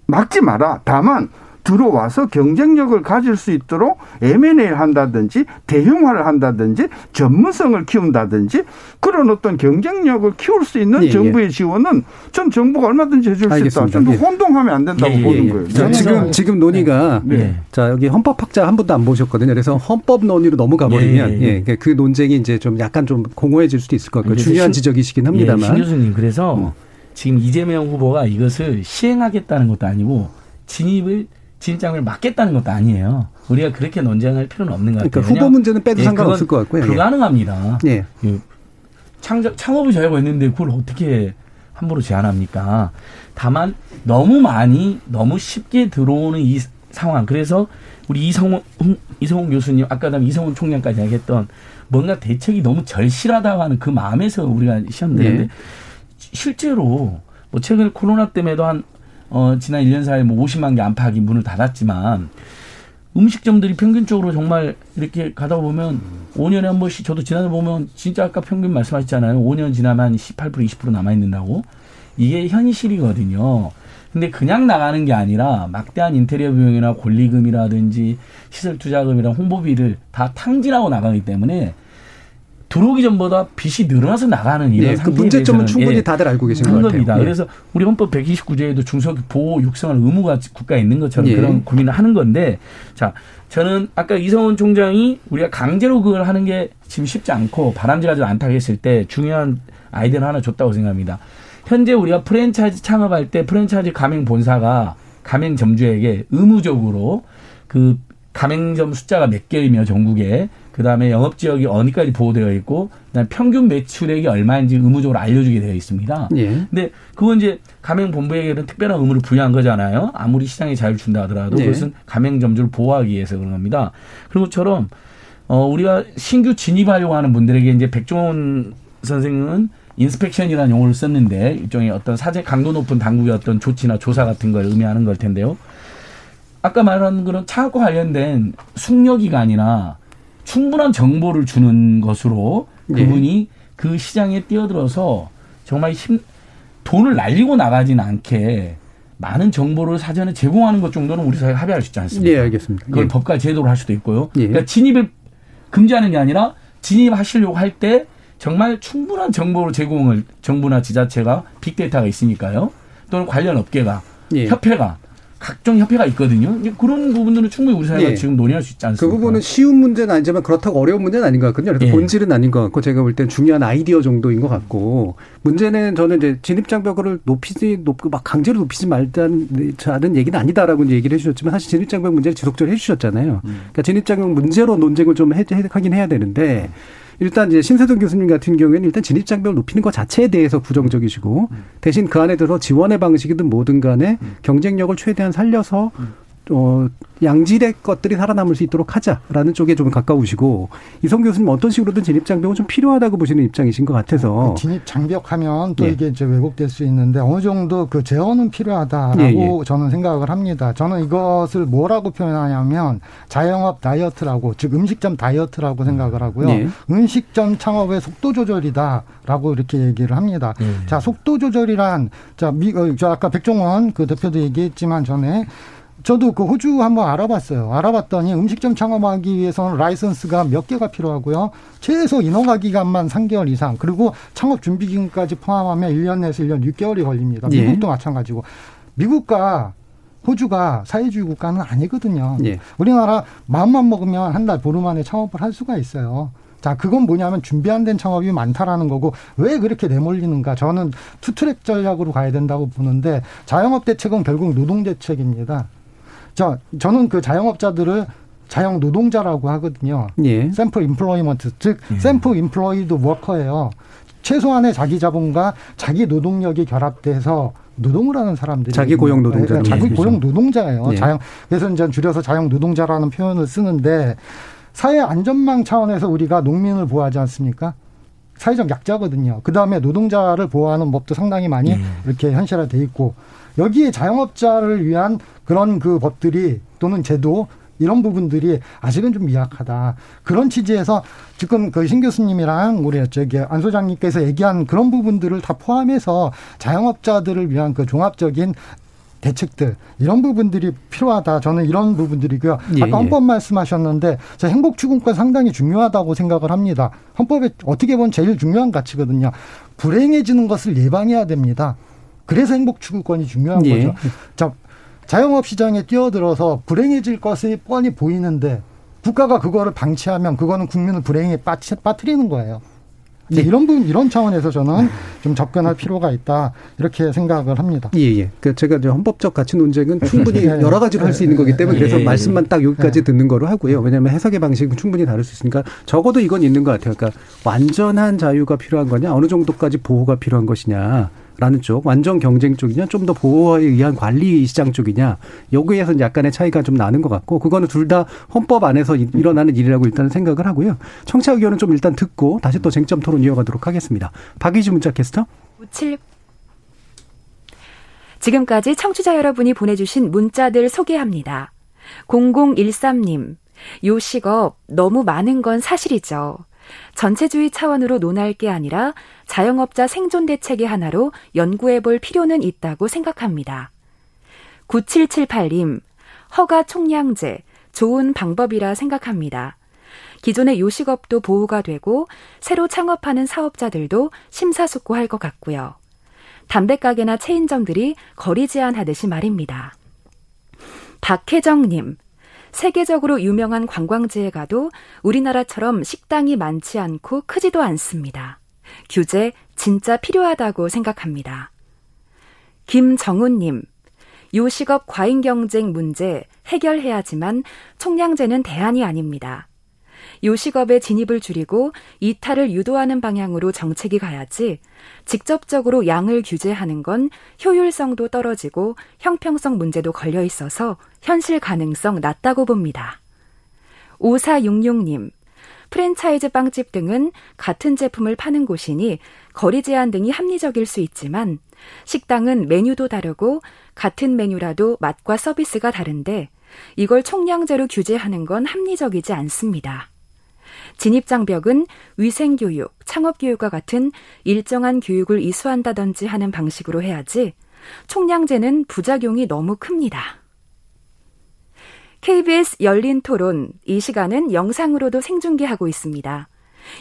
막지 마라. 다만 들어와서 경쟁력을 가질 수 있도록 M&A를 한다든지 대형화를 한다든지 전문성을 키운다든지 그런 어떤 경쟁력을 키울 수 있는 예, 예. 정부의 지원은 전 정부가 얼마든지 해줄 수 있다. 알겠습니다. 좀더 예. 혼동하면 안 된다고 예, 예, 보는 예. 거예요. 자, 저는 지금 지금 논의가 네. 자 여기 헌법학자 한 분도 안 보셨거든요. 그래서 헌법 논의로 넘어가 버리면 예, 예, 예, 예. 그 논쟁이 이제 좀 약간 좀 공허해질 수도 있을 것 같고요. 그래서 중요한 신- 지적이시긴 예, 신 합니다만 교수님 그래서 어. 지금 이재명 후보가 이것을 시행하겠다는 것도 아니고 진입을 진입장벽을 막겠다는 것도 아니에요. 우리가 그렇게 논쟁할 필요는 없는 것 같아요. 그러니까 후보 문제는 빼도 예, 상관없을 것 같고요. 불가능합니다. 예. 창 창업을 자유가 있는데 그걸 어떻게 함부로 제한합니까? 다만 너무 많이 너무 쉽게 들어오는 이 상황. 그래서 우리 이성훈 이성훈 교수님 아까 다 이성훈 총장까지 얘기했던 뭔가 대책이 너무 절실하다고 하는 그 마음에서 우리가 시험 내는데 네. 실제로 뭐 최근 코로나 때문에도 한 어, 지난 1년 사이에 뭐 50만 개 안팎이 문을 닫았지만 음식점들이 평균적으로 정말 이렇게 가다 보면 5년에 한 번씩 저도 지난해 보면 진짜 아까 평균 말씀하셨잖아요. 5년 지나면 18% 20% 남아 있는다고. 이게 현실이거든요. 근데 그냥 나가는 게 아니라 막대한 인테리어 비용이나 권리금이라든지 시설 투자금이나 홍보비를 다 탕진하고 나가기 때문에 들어오기 전보다 빚이 늘어나서 나가는 이런 네, 그 문제점은 충분히 예, 다들 알고 계신 것 겁니다. 예. 그래서 우리 헌법 129조에도 중소기업 보호 육성할 의무가 국가에 있는 것처럼 예. 그런 고민을 하는 건데 자 저는 아까 이성훈 총장이 우리가 강제로 그걸 하는 게 지금 쉽지 않고 바람직하지 않다고 했을 때 중요한 아이디어를 하나 줬다고 생각합니다. 현재 우리가 프랜차이즈 창업할 때 프랜차이즈 가맹 본사가 가맹 점주에게 의무적으로 그 가맹점 숫자가 몇 개이며 전국에 그다음에 영업 지역이 어디까지 보호되어 있고 그다음에 평균 매출액이 얼마인지 의무적으로 알려주게 되어 있습니다. 예. 근데 그건 이제 가맹 본부에게는 특별한 의무를 부여한 거잖아요. 아무리 시장에 자유를 준다 하더라도 예. 그것은 가맹점주를 보호하기 위해서 그런 겁니다. 그런 것처럼 어 우리가 신규 진입하려고 하는 분들에게 이제 백종원 선생님은 인스펙션이라는 용어를 썼는데 일종의 어떤 사제 강도 높은 당국의 어떤 조치나 조사 같은 걸 의미하는 걸 텐데요. 아까 말한 그런 차학과 관련된 숙려기관이나 충분한 정보를 주는 것으로 네. 그분이 네. 그 시장에 뛰어들어서 정말 힘, 돈을 날리고 나가진 않게 많은 정보를 사전에 제공하는 것 정도는 우리 사회가 합의할 수 있지 않습니까? 네, 알겠습니다. 그걸 예. 법과 제도로 할 수도 있고요. 예. 그러니까 진입을 금지하는 게 아니라 진입하시려고 할 때 정말 충분한 정보를 제공을 정부나 지자체가 빅데이터가 있으니까요. 또는 관련 업계가 예. 협회가 각종 협회가 있거든요. 그런 부분들은 충분히 우리 사회가 예. 지금 논의할 수 있지 않습니까? 그 부분은 쉬운 문제는 아니지만 그렇다고 어려운 문제는 아닌 것 같거든요. 그래서 예. 본질은 아닌 것 같고 제가 볼 땐 중요한 아이디어 정도인 것 같고 문제는 저는 이제 진입장벽을 높이지 높고 막 강제로 높이지 말자는 얘기는 아니다라고 얘기를 해주셨지만 사실 진입장벽 문제를 지속적으로 해주셨잖아요. 음. 그러니까 진입장벽 문제로 논쟁을 좀 해, 하긴 해야 되는데 음. 일단 이제 신세동 교수님 같은 경우에는 일단 진입 장벽을 높이는 것 자체에 대해서 부정적이시고 음. 대신 그 안에 들어 지원의 방식이든 뭐든 간에 음. 경쟁력을 최대한 살려서 음. 어, 양질의 것들이 살아남을 수 있도록 하자라는 쪽에 좀 가까우시고 이성 교수님 어떤 식으로든 진입 장벽은 좀 필요하다고 보시는 입장이신 것 같아서 진입 장벽하면 또 예. 이게 이제 왜곡될 수 있는데 어느 정도 그 제어는 필요하다라고 예, 예. 저는 생각을 합니다. 저는 이것을 뭐라고 표현하냐면 자영업 다이어트라고 즉 음식점 다이어트라고 생각을 하고요. 예. 음식점 창업의 속도 조절이다라고 이렇게 얘기를 합니다. 예. 자 속도 조절이란 자 미, 어, 저 아까 백종원 그 대표도 얘기했지만 전에 저도 그 호주 한번 알아봤어요. 알아봤더니 음식점 창업하기 위해서는 라이선스가 몇 개가 필요하고요. 최소 인허가 기간만 3개월 이상, 그리고 창업 준비 기간까지 포함하면 1년 내에서 1년 6개월이 걸립니다. 예. 미국도 예. 마찬가지고. 미국과 호주가 사회주의 국가는 아니거든요. 예. 우리나라 마음만 먹으면 한 달 보름 안에 창업을 할 수가 있어요. 자, 그건 뭐냐면 준비 안 된 창업이 많다라는 거고 왜 그렇게 내몰리는가? 저는 투트랙 전략으로 가야 된다고 보는데 자영업 대책은 결국 노동 대책입니다. 자, 저는 그 자영업자들을 자영 노동자라고 하거든요. 예. self employment, 즉 예. 샘플 인플로이드 워커예요. 최소한의 자기 자본과 자기 노동력이 결합돼서 노동을 하는 사람들이 자기 고용 노동자 네, 자기 고용 노동자예요. 예. 자영 그래서 이제 줄여서 자영 노동자라는 표현을 쓰는데 사회 안전망 차원에서 우리가 농민을 보호하지 않습니까? 사회적 약자거든요. 그 다음에 노동자를 보호하는 법도 상당히 많이 예. 이렇게 현실화돼 있고 여기에 자영업자를 위한 그런 그 법들이 또는 제도 이런 부분들이 아직은 좀 미약하다. 그런 취지에서 지금 그 신 교수님이랑 우리 저기 안 소장님께서 얘기한 그런 부분들을 다 포함해서 자영업자들을 위한 그 종합적인 대책들 이런 부분들이 필요하다. 저는 이런 부분들이고요. 예, 아까 헌법 예. 말씀하셨는데 저 행복 추구권 상당히 중요하다고 생각을 합니다. 헌법에 어떻게 보면 제일 중요한 가치거든요. 불행해지는 것을 예방해야 됩니다. 그래서 행복 추구권이 중요한 예. 거죠. 자, 자영업 시장에 뛰어들어서 불행해질 것이 뻔히 보이는데 국가가 그거를 방치하면 그거는 국민을 불행에 빠뜨리는 거예요. 네. 이런 분 이런 차원에서 저는 좀 접근할 필요가 있다 이렇게 생각을 합니다. 예, 예. 그 제가 이제 헌법적 가치 논쟁은 충분히 예, 여러 가지로 할 수 있는 거기 때문에 그래서 예, 말씀만 딱 여기까지 듣는 거로 하고요. 왜냐하면 해석의 방식은 충분히 다를 수 있으니까 적어도 이건 있는 것 같아요. 그러니까 완전한 자유가 필요한 거냐, 어느 정도까지 보호가 필요한 것이냐. 라는 쪽, 완전 경쟁 쪽이냐, 좀 더 보호에 의한 관리 시장 쪽이냐, 여기에서 약간의 차이가 좀 나는 것 같고, 그거는 둘 다 헌법 안에서 일어나는 일이라고 일단은 생각을 하고요. 청취자 의견은 좀 일단 듣고 다시 또 쟁점 토론 이어가도록 하겠습니다. 박희주 문자 캐스터. 7 지금까지 청취자 여러분이 보내주신 문자들 소개합니다. 0013님, 요 식업 너무 많은 건 사실이죠. 전체주의 차원으로 논할 게 아니라 자영업자 생존 대책의 하나로 연구해 볼 필요는 있다고 생각합니다. 9778님, 허가 총량제, 좋은 방법이라 생각합니다. 기존의 요식업도 보호가 되고 새로 창업하는 사업자들도 심사숙고할 것 같고요. 담배가게나 체인점들이 거리 제한하듯이 말입니다. 박혜정님, 세계적으로 유명한 관광지에 가도 우리나라처럼 식당이 많지 않고 크지도 않습니다. 규제 진짜 필요하다고 생각합니다. 김정훈님, 요식업 과잉 경쟁 문제 해결해야지만 총량제는 대안이 아닙니다. 요식업의 진입을 줄이고 이탈을 유도하는 방향으로 정책이 가야지 직접적으로 양을 규제하는 건 효율성도 떨어지고 형평성 문제도 걸려 있어서 현실 가능성 낮다고 봅니다. 5466님, 프랜차이즈 빵집 등은 같은 제품을 파는 곳이니 거리 제한 등이 합리적일 수 있지만 식당은 메뉴도 다르고 같은 메뉴라도 맛과 서비스가 다른데 이걸 총량제로 규제하는 건 합리적이지 않습니다. 진입장벽은 위생교육, 창업교육과 같은 일정한 교육을 이수한다든지 하는 방식으로 해야지 총량제는 부작용이 너무 큽니다. KBS 열린 토론, 이 시간은 영상으로도 생중계하고 있습니다.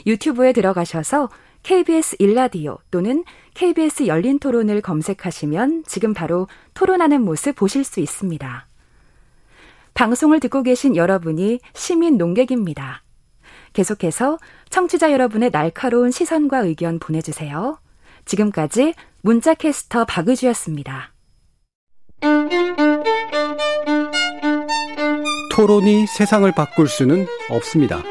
유튜브에 들어가셔서 KBS 일라디오 또는 KBS 열린 토론을 검색하시면 지금 바로 토론하는 모습 보실 수 있습니다. 방송을 듣고 계신 여러분이 시민 농객입니다. 계속해서 청취자 여러분의 날카로운 시선과 의견 보내주세요. 지금까지 문자캐스터 박의주였습니다. 토론이 세상을 바꿀 수는 없습니다.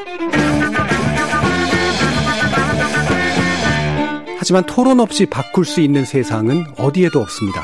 하지만 토론 없이 바꿀 수 있는 세상은 어디에도 없습니다.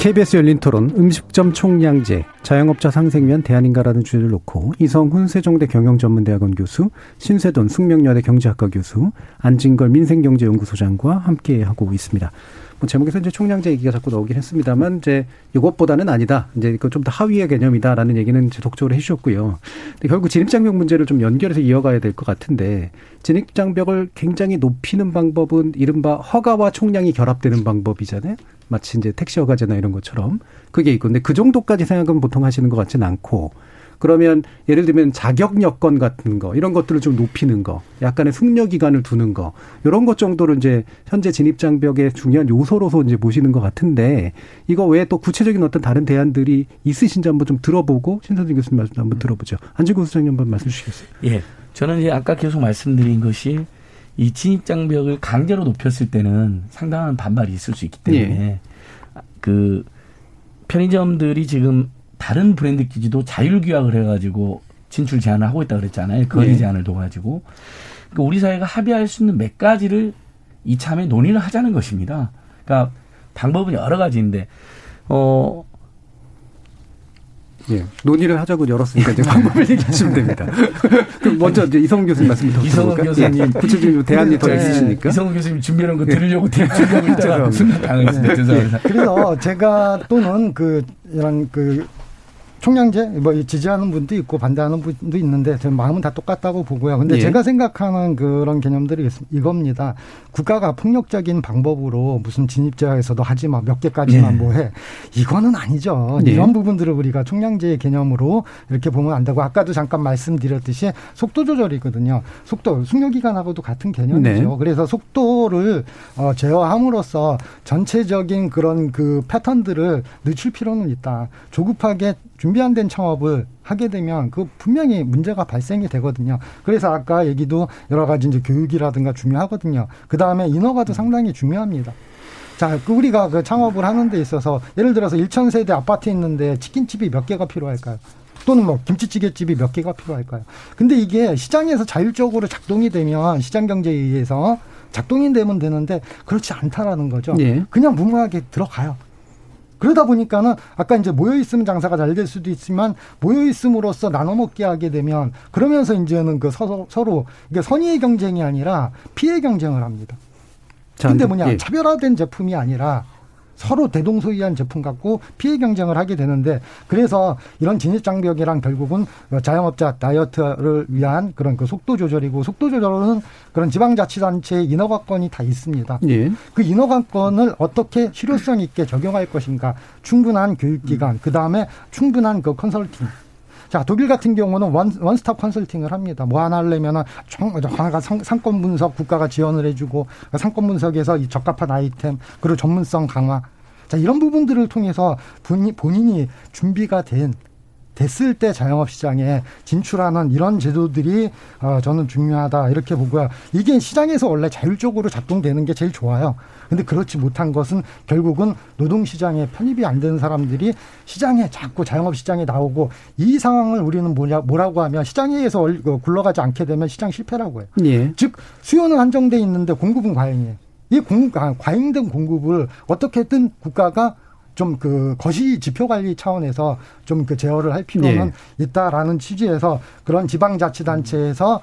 KBS 열린 토론 음식점 총량제 자영업자 상생면 대안인가라는 주제를 놓고 이성훈 세종대 경영전문대학원 교수 신세돈 숙명여대 경제학과 교수 안진걸 민생경제연구소장과 함께 하고 있습니다. 뭐 제목에서 이제 총량제 얘기가 자꾸 나오긴 했습니다만 이제 이것보다는 아니다. 이제 이거 좀더 하위의 개념이다라는 얘기는 지속적으로 해주셨고요. 근데 결국 진입장벽 문제를 좀 연결해서 이어가야 될 것 같은데 진입장벽을 굉장히 높이는 방법은 이른바 허가와 총량이 결합되는 방법이잖아요. 마치 이제 택시 허가제나 이런 것처럼 그게 있고 근데 그 정도까지 생각은 보통 하시는 것 같지는 않고 그러면 예를 들면 자격 여건 같은 거 이런 것들을 좀 높이는 거 약간의 숙려 기간을 두는 거 이런 것 정도로 이제 현재 진입 장벽의 중요한 요소로서 이제 보시는 것 같은데 이거 외에 또 구체적인 어떤 다른 대안들이 있으신지 한번 좀 들어보고 신선진 교수님 말씀 한번 들어보죠. 안지구 수장님 한번 말씀 주시겠어요? 예. 저는 이제 아까 계속 말씀드린 것이 이 진입 장벽을 강제로 높였을 때는 상당한 반발이 있을 수 있기 때문에 예. 그 편의점들이 지금 다른 브랜드 기지도 자율 규약을 해가지고 진출 제한을 하고 있다 그랬잖아요. 거리 예. 제한을 둬가지고 그러니까 우리 사회가 합의할 수 있는 몇 가지를 이참에 논의를 하자는 것입니다. 그러니까 방법은 여러 가지인데 어 예, 논의를 하자고 열었으니까 이제 방법을 얘기하시면 됩니다. 그럼 먼저 이제 이성훈 교수님 말씀 더 이성훈 교수님. 예, 구체적인 대안이 더 있으시니까. 이성훈 교수님 준비한 거 들으려고 준비하고 있다가 순간 당했습니다. 죄송합니다. 그래서 제가 또는 그 이런 그 총량제 뭐 지지하는 분도 있고 반대하는 분도 있는데 저 마음은 다 똑같다고 보고요. 근데 예. 제가 생각하는 그런 개념들이 있- 이겁니다. 국가가 폭력적인 방법으로 무슨 진입제하에서도 하지 마 몇 개까지만 예. 뭐해 이거는 아니죠. 예. 이런 부분들을 우리가 총량제의 개념으로 이렇게 보면 안 되고 아까도 잠깐 말씀드렸듯이 속도 조절이거든요. 속도 숙려 기간하고도 같은 개념이죠. 네. 그래서 속도를 어, 제어함으로써 전체적인 그런 그 패턴들을 늦출 필요는 있다. 조급하게 준비 안 된 창업을 하게 되면 그 분명히 문제가 발생이 되거든요. 그래서 아까 얘기도 여러 가지 이제 교육이라든가 중요하거든요. 그 다음에 인허가도 상당히 중요합니다. 자, 그 우리가 그 창업을 하는 데 있어서 예를 들어서 1천 세대 아파트에 있는데 치킨집이 몇 개가 필요할까요? 또는 뭐 김치찌개집이 몇 개가 필요할까요? 근데 이게 시장에서 자율적으로 작동이 되면 시장 경제에 의해서 작동이 되면 되는데 그렇지 않다라는 거죠. 예. 그냥 무모하게 들어가요. 그러다 보니까는 아까 이제 모여 있으면 장사가 잘 될 수도 있지만 모여 있음으로써 나눠 먹게 하게 되면 그러면서 이제는 그 서로 서로 이게 선의의 경쟁이 아니라 피해 경쟁을 합니다. 자, 근데 뭐냐 예. 차별화된 제품이 아니라 서로 대동소이한 제품 갖고 피해 경쟁을 하게 되는데 그래서 이런 진입 장벽이랑 결국은 자영업자 다이어트를 위한 그런 그 속도 조절이고 속도 조절은 그런 지방자치단체의 인허가권이 다 있습니다. 예. 그 인허가권을 어떻게 실효성 있게 적용할 것인가 충분한 교육기관 그 다음에 충분한 그 컨설팅 자, 독일 같은 경우는 원, 원스톱 컨설팅을 합니다. 뭐 하나 하려면은 정, 하나가 상, 상권 분석 국가가 지원을 해주고 그 상권 분석에서 이 적합한 아이템 그리고 전문성 강화. 자, 이런 부분들을 통해서 본인, 본인이 준비가 된 됐을 때 자영업 시장에 진출하는 이런 제도들이 어, 저는 중요하다 이렇게 보고요. 이게 시장에서 원래 자율적으로 작동되는 게 제일 좋아요. 근데 그렇지 못한 것은 결국은 노동 시장에 편입이 안 되는 사람들이 시장에 자꾸 자영업 시장에 나오고 이 상황을 우리는 뭐냐 뭐라고 하면 시장에 의해서 얼- 그 굴러가지 않게 되면 시장 실패라고 해요. 예. 즉 수요는 한정돼 있는데 공급은 과잉이에요. 이 공, 아, 과잉된 공급을 어떻게든 국가가 좀 그 거시 지표 관리 차원에서 좀 그 제어를 할 필요는 있다라는 취지에서 그런 지방자치단체에서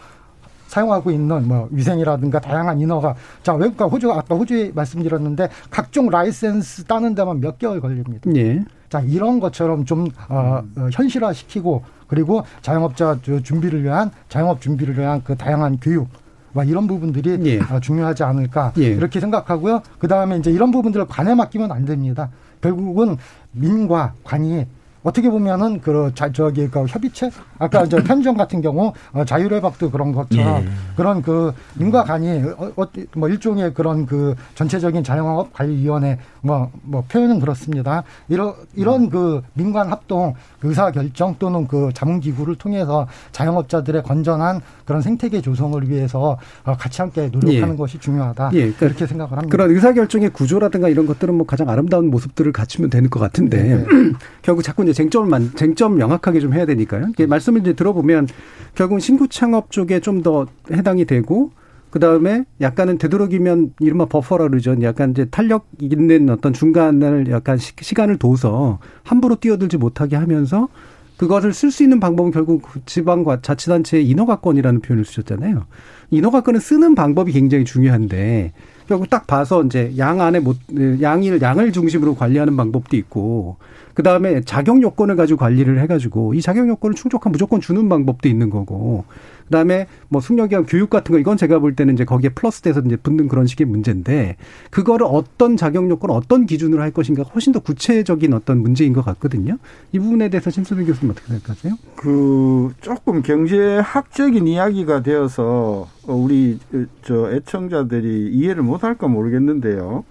사용하고 있는 뭐 위생이라든가 다양한 인허가 자 미국과 호주 아까 호주에 말씀드렸는데 각종 라이센스 따는 데만 몇 개월 걸립니다. 예. 자 이런 것처럼 좀 어, 어, 현실화시키고 그리고 자영업자 저 준비를 위한 자영업 준비를 위한 그 다양한 교육 와 이런 부분들이 예. 어, 중요하지 않을까 예. 이렇게 생각하고요. 그 다음에 이제 이런 부분들을 관에 맡기면 안 됩니다. 결국은 민과 관이 어떻게 보면은 그 자, 저기 그 협의체 아까 저 편의점 같은 경우 어, 자율회박도 그런 것처럼 예. 그런 그 민과 관이 어, 어, 뭐 일종의 그런 그 전체적인 자영업 관리위원회 뭐뭐 표현은 그렇습니다. 이런 이런 그 민관 합동 의사 결정 또는 그 자문 기구를 통해서 자영업자들의 건전한 그런 생태계 조성을 위해서 어, 같이 함께 노력하는 예. 것이 중요하다. 예, 그러니까 이렇게 생각을 합니다. 그런 의사 결정의 구조라든가 이런 것들은 뭐 가장 아름다운 모습들을 갖추면 되는 것 같은데 결국 자꾸 이제 쟁점을 만, 쟁점 명확하게 좀 해야 되니까요. 이게 말씀을 이제 들어보면 결국 신구 창업 쪽에 좀 더 해당이 되고 그 다음에 약간은 되도록이면 이른바 버퍼라 그러죠. 약간 이제 탄력 있는 어떤 중간을 약간 시, 시간을 둬서 함부로 뛰어들지 못하게 하면서 그것을 쓸 수 있는 방법은 결국 지방과 자치단체의 인허가권이라는 표현을 쓰셨잖아요. 인허가권을 쓰는 방법이 굉장히 중요한데 결국 딱 봐서 이제 양 안에 못 양을 양을 중심으로 관리하는 방법도 있고 그 다음에 자격 요건을 가지고 관리를 해가지고 이 자격 요건을 충족한 무조건 주는 방법도 있는 거고 그 다음에 뭐 숙련기관 교육 같은 거 이건 제가 볼 때는 이제 거기에 플러스돼서 이제 붙는 그런 식의 문제인데 그거를 어떤 자격 요건 어떤 기준으로 할 것인가 훨씬 더 구체적인 어떤 문제인 것 같거든요. 이 부분에 대해서 심수빈 교수님 어떻게 생각하세요? 그 조금 경제학적인 이야기가 되어서 어, 우리 저 애청자들이 이해를 못할까 모르겠는데요.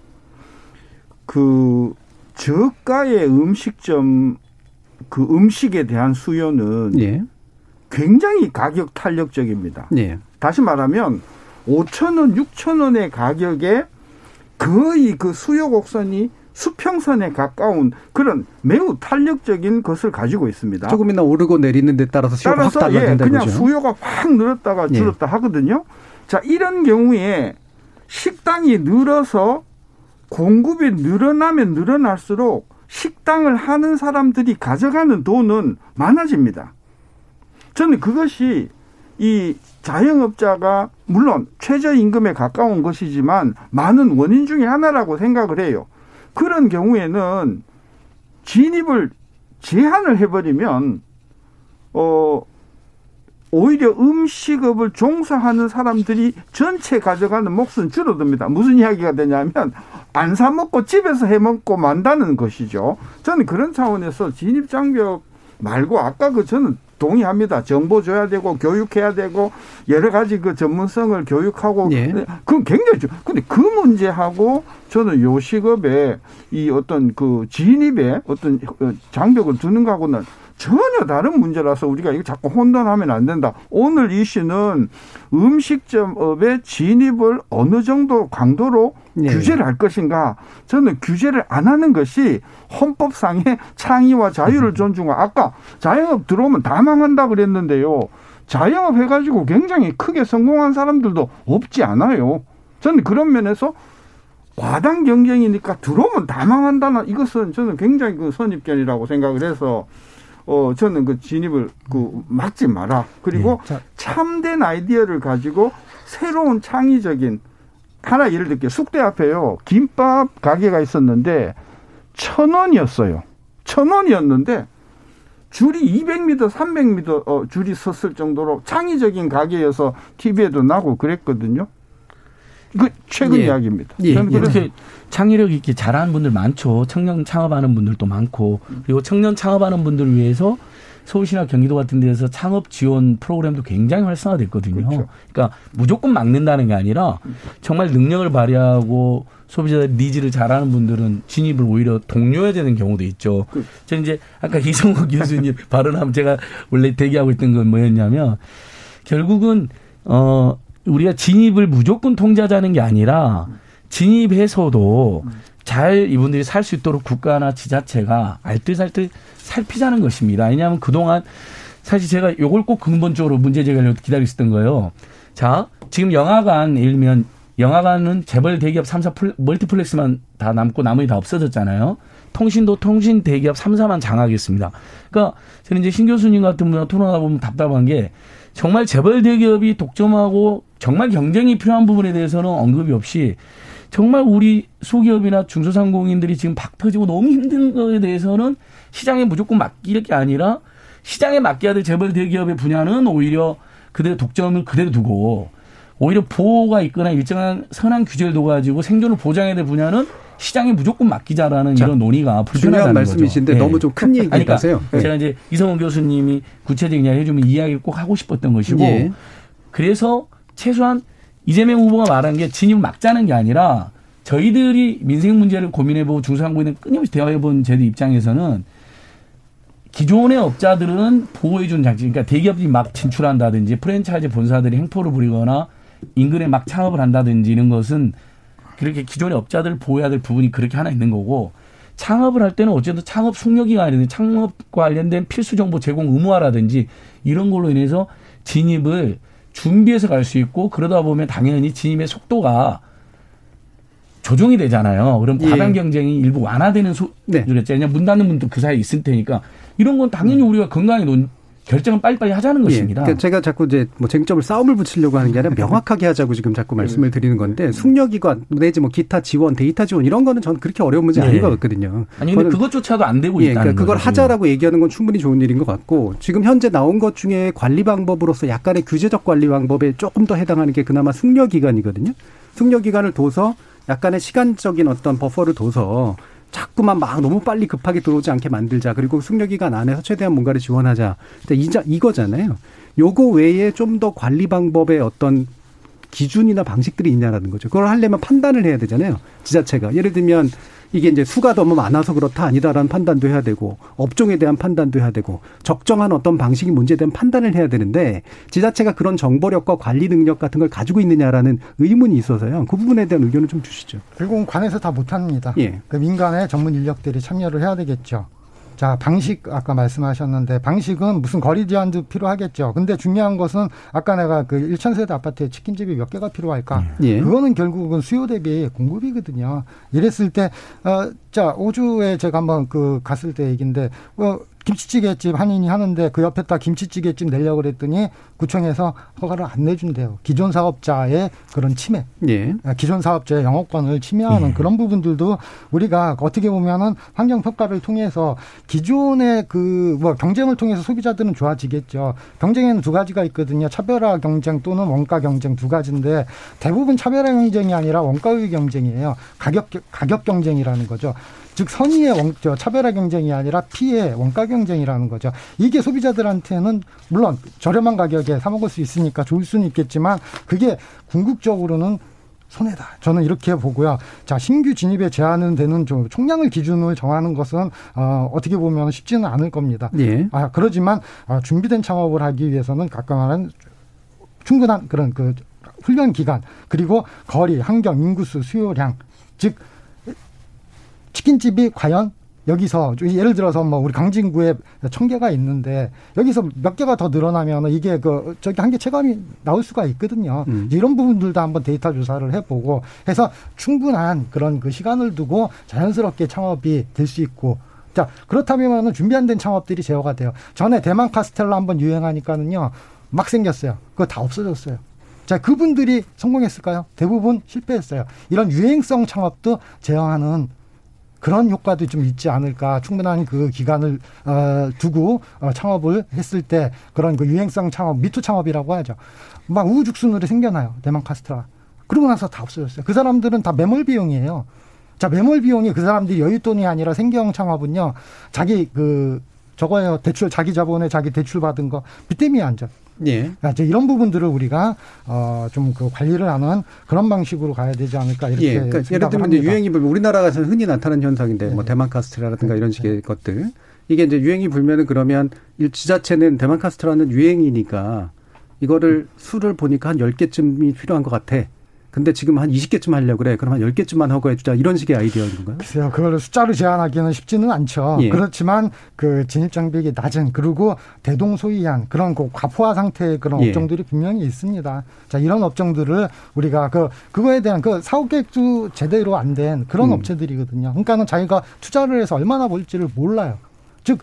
그 저가의 음식점 그 음식에 대한 수요는 예. 굉장히 가격 탄력적입니다. 예. 다시 말하면 5천 원, 6천 원의 가격에 거의 그 수요 곡선이 수평선에 가까운 그런 매우 탄력적인 것을 가지고 있습니다. 조금이나 오르고 내리는 데 따라서 수요가 확 따라서 예, 그냥 거죠. 수요가 확 늘었다가 예. 줄었다 하거든요. 자, 이런 경우에 식당이 늘어서 공급이 늘어나면 늘어날수록 식당을 하는 사람들이 가져가는 돈은 많아집니다. 저는 그것이 이 자영업자가 물론 최저임금에 가까운 것이지만 많은 원인 중에 하나라고 생각을 해요. 그런 경우에는 진입을 제한을 해버리면 어 오히려 음식업을 종사하는 사람들이 전체 가져가는 몫은 줄어듭니다. 무슨 이야기가 되냐면 안 사 먹고 집에서 해 먹고 만다는 것이죠. 저는 그런 차원에서 진입 장벽 말고 아까 그 저는 동의합니다. 정보 줘야 되고 교육해야 되고 여러 가지 그 전문성을 교육하고 예. 그건 굉장히 중. 근데 그 문제하고 저는 요식업에 이 어떤 그 진입에 어떤 장벽을 두는 거하고는 전혀 다른 문제라서 우리가 이거 자꾸 혼돈하면 안 된다. 오늘 이슈는 음식점업의 진입을 어느 정도 강도로 예. 규제를 할 것인가. 저는 규제를 안 하는 것이 헌법상의 창의와 자유를 존중하고 아까 자영업 들어오면 다 망한다 그랬는데요. 자영업 해가지고 굉장히 크게 성공한 사람들도 없지 않아요. 저는 그런 면에서 과당 경쟁이니까 들어오면 다 망한다는 이것은 저는 굉장히 그 선입견이라고 생각을 해서 어 저는 그 진입을 그 막지 마라. 그리고 참된 아이디어를 가지고 새로운 창의적인 하나 예를 들게 숙대 앞에요 김밥 가게가 있었는데 천 원이었어요. 천 원이었는데 줄이 200m, 300m 어, 줄이 섰을 정도로 창의적인 가게여서 TV에도 나고 그랬거든요. 그 최근 예. 이야기입니다. 예. 저는 그래서 이렇게 창의력 있게 잘하는 분들 많죠. 청년 창업하는 분들도 많고 그리고 청년 창업하는 분들을 위해서 서울시나 경기도 같은 데서 창업 지원 프로그램도 굉장히 활성화됐거든요. 그렇죠. 그러니까 무조건 막는다는 게 아니라 정말 능력을 발휘하고 소비자의 needs를 잘하는 분들은 진입을 오히려 독려해야 되는 경우도 있죠. 그 저는 이제 아까 이성호 교수님 발언하면 제가 원래 대기하고 있던 건 뭐였냐면 결국은 어 우리가 진입을 무조건 통제하자는 게 아니라 진입해서도 잘 이분들이 살 수 있도록 국가나 지자체가 알뜰살뜰 살피자는 것입니다. 왜냐하면 그동안 사실 제가 요걸 꼭 근본적으로 문제 제기하려고 기다리고 있었던 거예요. 자, 지금 영화관, 들면 영화관은 재벌 대기업 3사 플- 멀티플렉스만 다 남고 나머지 다 없어졌잖아요. 통신도 통신 대기업 3사만 장악했습니다. 그러니까 저는 이제 신 교수님 같은 분과 토론하다 보면 답답한 게 정말 재벌 대기업이 독점하고 정말 경쟁이 필요한 부분에 대해서는 언급이 없이 정말 우리 소기업이나 중소상공인들이 지금 박 터지고 너무 힘든 거에 대해서는 시장에 무조건 맡길 게 아니라 시장에 맡겨야 될 재벌 대기업의 분야는 오히려 그대로 독점을 그대로 두고 오히려 보호가 있거나 일정한 선한 규제를 둬가지고 생존을 보장해야 될 분야는 시장에 무조건 맡기자라는 자, 이런 논의가 불편하다는. 말씀이신데 예. 너무 좀 큰 얘기 그러니까 하세요. 예. 제가 이제 이성훈 교수님이 구체적인 이야기 해주면 이야기를 꼭 하고 싶었던 것이고 예. 그래서 최소한 이재명 후보가 말한 게 진입을 막자는 게 아니라 저희들이 민생 문제를 고민해보고 중소상공인을 끊임없이 대화해본 저희들 입장에서는 기존의 업자들은 보호해주는 장치, 그러니까 대기업이 막 진출한다든지 프랜차이즈 본사들이 행포를 부리거나 인근에 막 창업을 한다든지 이런 것은 그렇게 기존의 업자들을 보호해야 될 부분이 그렇게 하나 있는 거고 창업을 할 때는 어쨌든 창업 숙려기간이든지 창업과 관련된 필수 정보 제공 의무화라든지 이런 걸로 인해서 진입을 준비해서 갈 수 있고 그러다 보면 당연히 진입의 속도가 조정이 되잖아요. 그럼 예. 과당 경쟁이 일부 완화되는 소, 네. 왜냐면 문 닫는 분도 그 사이에 있을 테니까 이런 건 당연히 우리가 건강히 논, 결정을 빨리빨리 하자는 것입니다. 예, 그러니까 제가 자꾸 이제 뭐 쟁점을 싸움을 붙이려고 하는 게 아니라 명확하게 하자고 지금 자꾸 말씀을 드리는 건데 숙려기관 내지 뭐 기타 지원, 데이터 지원 이런 거는 저는 그렇게 어려운 문제 아닌 네. 것 같거든요. 아니 근데 그것조차도 안 되고 예, 있다는 그러니까 그걸 거죠. 하자라고 얘기하는 건 충분히 좋은 일인 것 같고 지금 현재 나온 것 중에 관리 방법으로서 약간의 규제적 관리 방법에 조금 더 해당하는 게 그나마 숙려 기간이거든요. 숙려 기간을 둬서 약간의 시간적인 어떤 버퍼를 둬서 자꾸만 막 너무 빨리 급하게 들어오지 않게 만들자. 그리고 숙려 기간 안에서 최대한 뭔가를 지원하자. 이자 이거잖아요. 요거 외에 좀 더 관리 방법의 어떤 기준이나 방식들이 있냐라는 거죠. 그걸 하려면 판단을 해야 되잖아요. 지자체가. 예를 들면 이게 이제 수가 너무 많아서 그렇다 아니다라는 판단도 해야 되고 업종에 대한 판단도 해야 되고 적정한 어떤 방식이 문제에 대한 판단을 해야 되는데 지자체가 그런 정보력과 관리 능력 같은 걸 가지고 있느냐라는 의문이 있어서요. 그 부분에 대한 의견을 좀 주시죠. 결국은 관에서 다 못합니다. 예. 그 민간의 전문 인력들이 참여를 해야 되겠죠. 자, 방식 아까 말씀하셨는데 방식은 무슨 거리 제한도 필요하겠죠. 근데 중요한 것은 아까 내가 그 1천 세대 아파트에 치킨집이 몇 개가 필요할까? 예. 그거는 결국은 수요 대비 공급이거든요. 이랬을 때 어, 자, 호주에 제가 한번 그 갔을 때 얘기인데, 뭐, 김치찌개집 한인이 하는데 그 옆에다 김치찌개집 내려고 그랬더니 구청에서 허가를 안 내준대요. 기존 사업자의 그런 침해. 예. 아, 기존 사업자의 영업권을 침해하는 예. 그런 부분들도 우리가 어떻게 보면은 환경 평가를 통해서 기존의 그 뭐 경쟁을 통해서 소비자들은 좋아지겠죠. 경쟁에는 두 가지가 있거든요. 차별화 경쟁 또는 원가 경쟁 두 가지인데 대부분 차별화 경쟁이 아니라 원가의 경쟁이에요. 가격 가격 경쟁이라는 거죠. 즉 선의의 원, 저 차별화 경쟁이 아니라 피해 원가 경쟁이라는 거죠. 이게 소비자들한테는 물론 저렴한 가격에 사 먹을 수 있으니까 좋을 수는 있겠지만 그게 궁극적으로는 손해다. 저는 이렇게 보고요. 자, 신규 진입에 제한은 되는 좀 총량을 기준으로 정하는 것은 어, 어떻게 보면 쉽지는 않을 겁니다. 예. 아, 그러지만 아, 준비된 창업을 하기 위해서는 각각한 충분한 그런 그 훈련 기간 그리고 거리, 환경, 인구수, 수요량 즉 치킨집이 과연 여기서 예를 들어서 뭐 우리 강진구에 천 개가 있는데 여기서 몇 개가 더 늘어나면 이게 그 저기 한개 체감이 나올 수가 있거든요. 음. 이런 부분들도 한번 데이터 조사를 해보고 해서 충분한 그런 그 시간을 두고 자연스럽게 창업이 될 수 있고 자 그렇다면은 준비 안 된 창업들이 제어가 돼요. 전에 대만 카스텔라 한번 유행하니까는요 막 생겼어요. 그거 다 없어졌어요. 자, 그분들이 성공했을까요? 대부분 실패했어요. 이런 유행성 창업도 제어하는 그런 효과도 좀 있지 않을까. 충분한 그 기간을 어, 두고 어, 창업을 했을 때 그런 그 유행성 창업, 미투 창업이라고 하죠. 막 우후죽순으로 생겨나요. 대만 카스트라. 그러고 나서 다 없어졌어요. 그 사람들은 다 매몰 비용이에요. 자, 매몰 비용이 그 사람들이 여윳돈이 아니라 생경 창업은요. 자기 그 저거요. 대출 자기 자본에 자기 대출 받은 거빚 때문에 앉아. 예. 아, 이제 이런 부분들을 우리가 어, 좀 그 관리를 하는 그런 방식으로 가야 되지 않을까 이렇게 예, 그러니까 예를 들면 이제 합니다. 유행이 불면 우리나라에서 흔히 나타나는 현상인데 뭐 대만 카스테라라든가 이런 식의 것들 이게 이제 유행이 불면은 그러면 일 지자체는 대만 카스테라는 유행이니까 이거를 수를 보니까 한 10개쯤이 필요한 것 같아. 근데 지금 한 20개쯤 하려고 그래. 그럼 한 10개쯤만 허가해 주자. 이런 식의 아이디어인 건가요? 글쎄요, 그걸 숫자로 제한하기는 쉽지는 않죠. 예. 그렇지만 그 진입 장벽이 낮은 그리고 대동소이한 그런 그 과포화 상태의 그런 예. 업종들이 분명히 있습니다. 자, 이런 업종들을 우리가 그 그거에 대한 그 사업 계획도 제대로 안 된 그런 음. 업체들이거든요. 그러니까는 자기가 투자를 해서 얼마나 벌지를 몰라요. 즉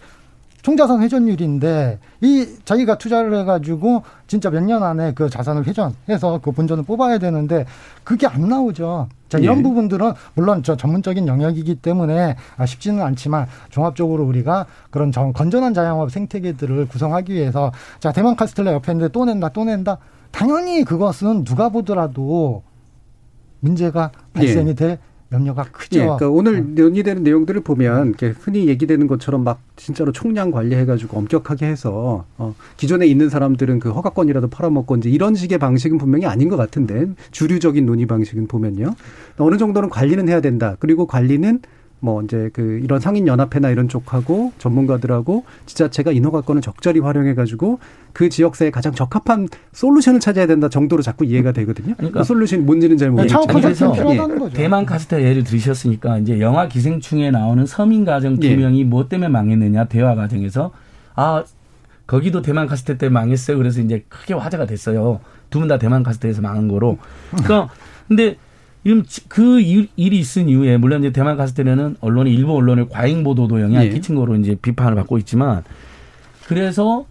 총자산 회전율인데 이 자기가 투자를 해가지고 진짜 몇 년 안에 그 자산을 회전해서 그 본전을 뽑아야 되는데 그게 안 나오죠. 자 이런 예. 부분들은 물론 저 전문적인 영역이기 때문에 아, 쉽지는 않지만 종합적으로 우리가 그런 전- 건전한 자영업 생태계들을 구성하기 위해서 자 대만 카스텔라 옆에 있는데 또 낸다 또 낸다 당연히 그것은 누가 보더라도 문제가 발생이 예. 될 염려가 크죠. 예, 그러니까 오늘 논의되는 내용들을 보면 이렇게 흔히 얘기되는 것처럼 막 진짜로 총량 관리해가지고 엄격하게 해서 어, 기존에 있는 사람들은 그 허가권이라도 팔아먹고 이제 이런 식의 방식은 분명히 아닌 것 같은데 주류적인 논의 방식은 보면요 어느 정도는 관리는 해야 된다. 그리고 관리는 뭐 이제 그 이런 상인 연합회나 이런 쪽하고 전문가들하고 지자체가 인허가권을 적절히 활용해 가지고 그 지역사에 가장 적합한 솔루션을 찾아야 된다 정도로 자꾸 이해가 되거든요. 그러니까 그 솔루션이 뭔지는 잘 모르겠지만 그래서 거죠. 대만 카스텔 예를 들으셨으니까 이제 영화 기생충에 나오는 서민 가정 두 예. 명이 뭐 때문에 망했느냐 대화 과정에서 아 거기도 대만 카스텔 때 망했어요. 그래서 이제 크게 화제가 됐어요. 두 분 다 대만 카스텔에서 망한 거로. 그러니까 근데 그 일- 일이 있은 이후에 물론 이제 대만 카스텔에는 언론이 일부 언론을 과잉 보도도 영향을 예. 끼친 거로 이제 비판을 받고 있지만 그래서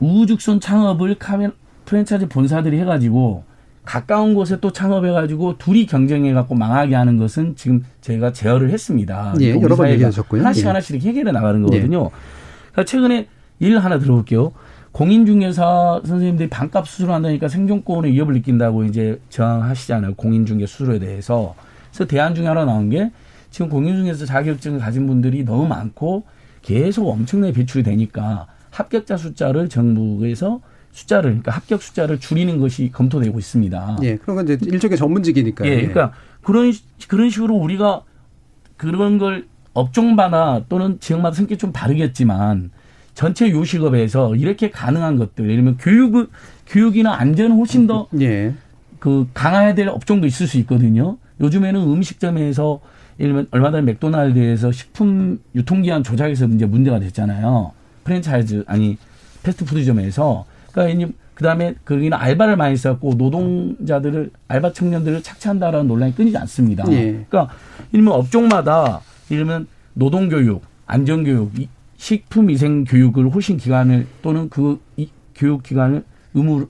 우후죽순 창업을 카메 프랜차이즈 본사들이 해가지고 가까운 곳에 또 창업해가지고 둘이 경쟁해갖고 망하게 하는 것은 지금 저희가 제어를 했습니다. 예, 우리 여러 번 얘기하셨고요. 하나씩 예. 하나씩 이렇게 해결해 나가는 거거든요. 그러니까 최근에 일 하나 들어볼게요. 공인중개사 선생님들이 반값 수수료한다니까 생존권의 위협을 느낀다고 이제 저항하시잖아요. 공인중개 수수료에 대해서. 그래서 대안 중에 하나 나온 게 지금 공인중개사 자격증을 가진 분들이 너무 많고 계속 엄청나게 배출이 되니까 합격자 숫자를 정부에서 숫자를 그러니까 합격 숫자를 줄이는 것이 검토되고 있습니다. 예, 그런 건 이제 일종의 전문직이니까. 예, 그러니까 그런 그런 식으로 우리가 그런 걸 업종마다 또는 지역마다 성격이 좀 다르겠지만 전체 요식업에서 이렇게 가능한 것들, 예를 들면 교육 교육이나 안전은 훨씬 더 예. 그 강화해야 될 업종도 있을 수 있거든요. 요즘에는 음식점에서 예를 들면 얼마 전에 맥도날드에서 식품 유통기한 조작에서 이제 문제가 됐잖아요. 프랜차이즈 아니 패스트푸드점에서 그러니까 그 다음에 거기는 알바를 많이 써갖고 노동자들을 알바 청년들을 착취한다라는 논란이 끊이지 않습니다. 예. 그러니까 일면 업종마다 이러면 노동교육, 안전교육, 식품위생 교육을 훨씬 기간을 또는 그 교육 기간을 의무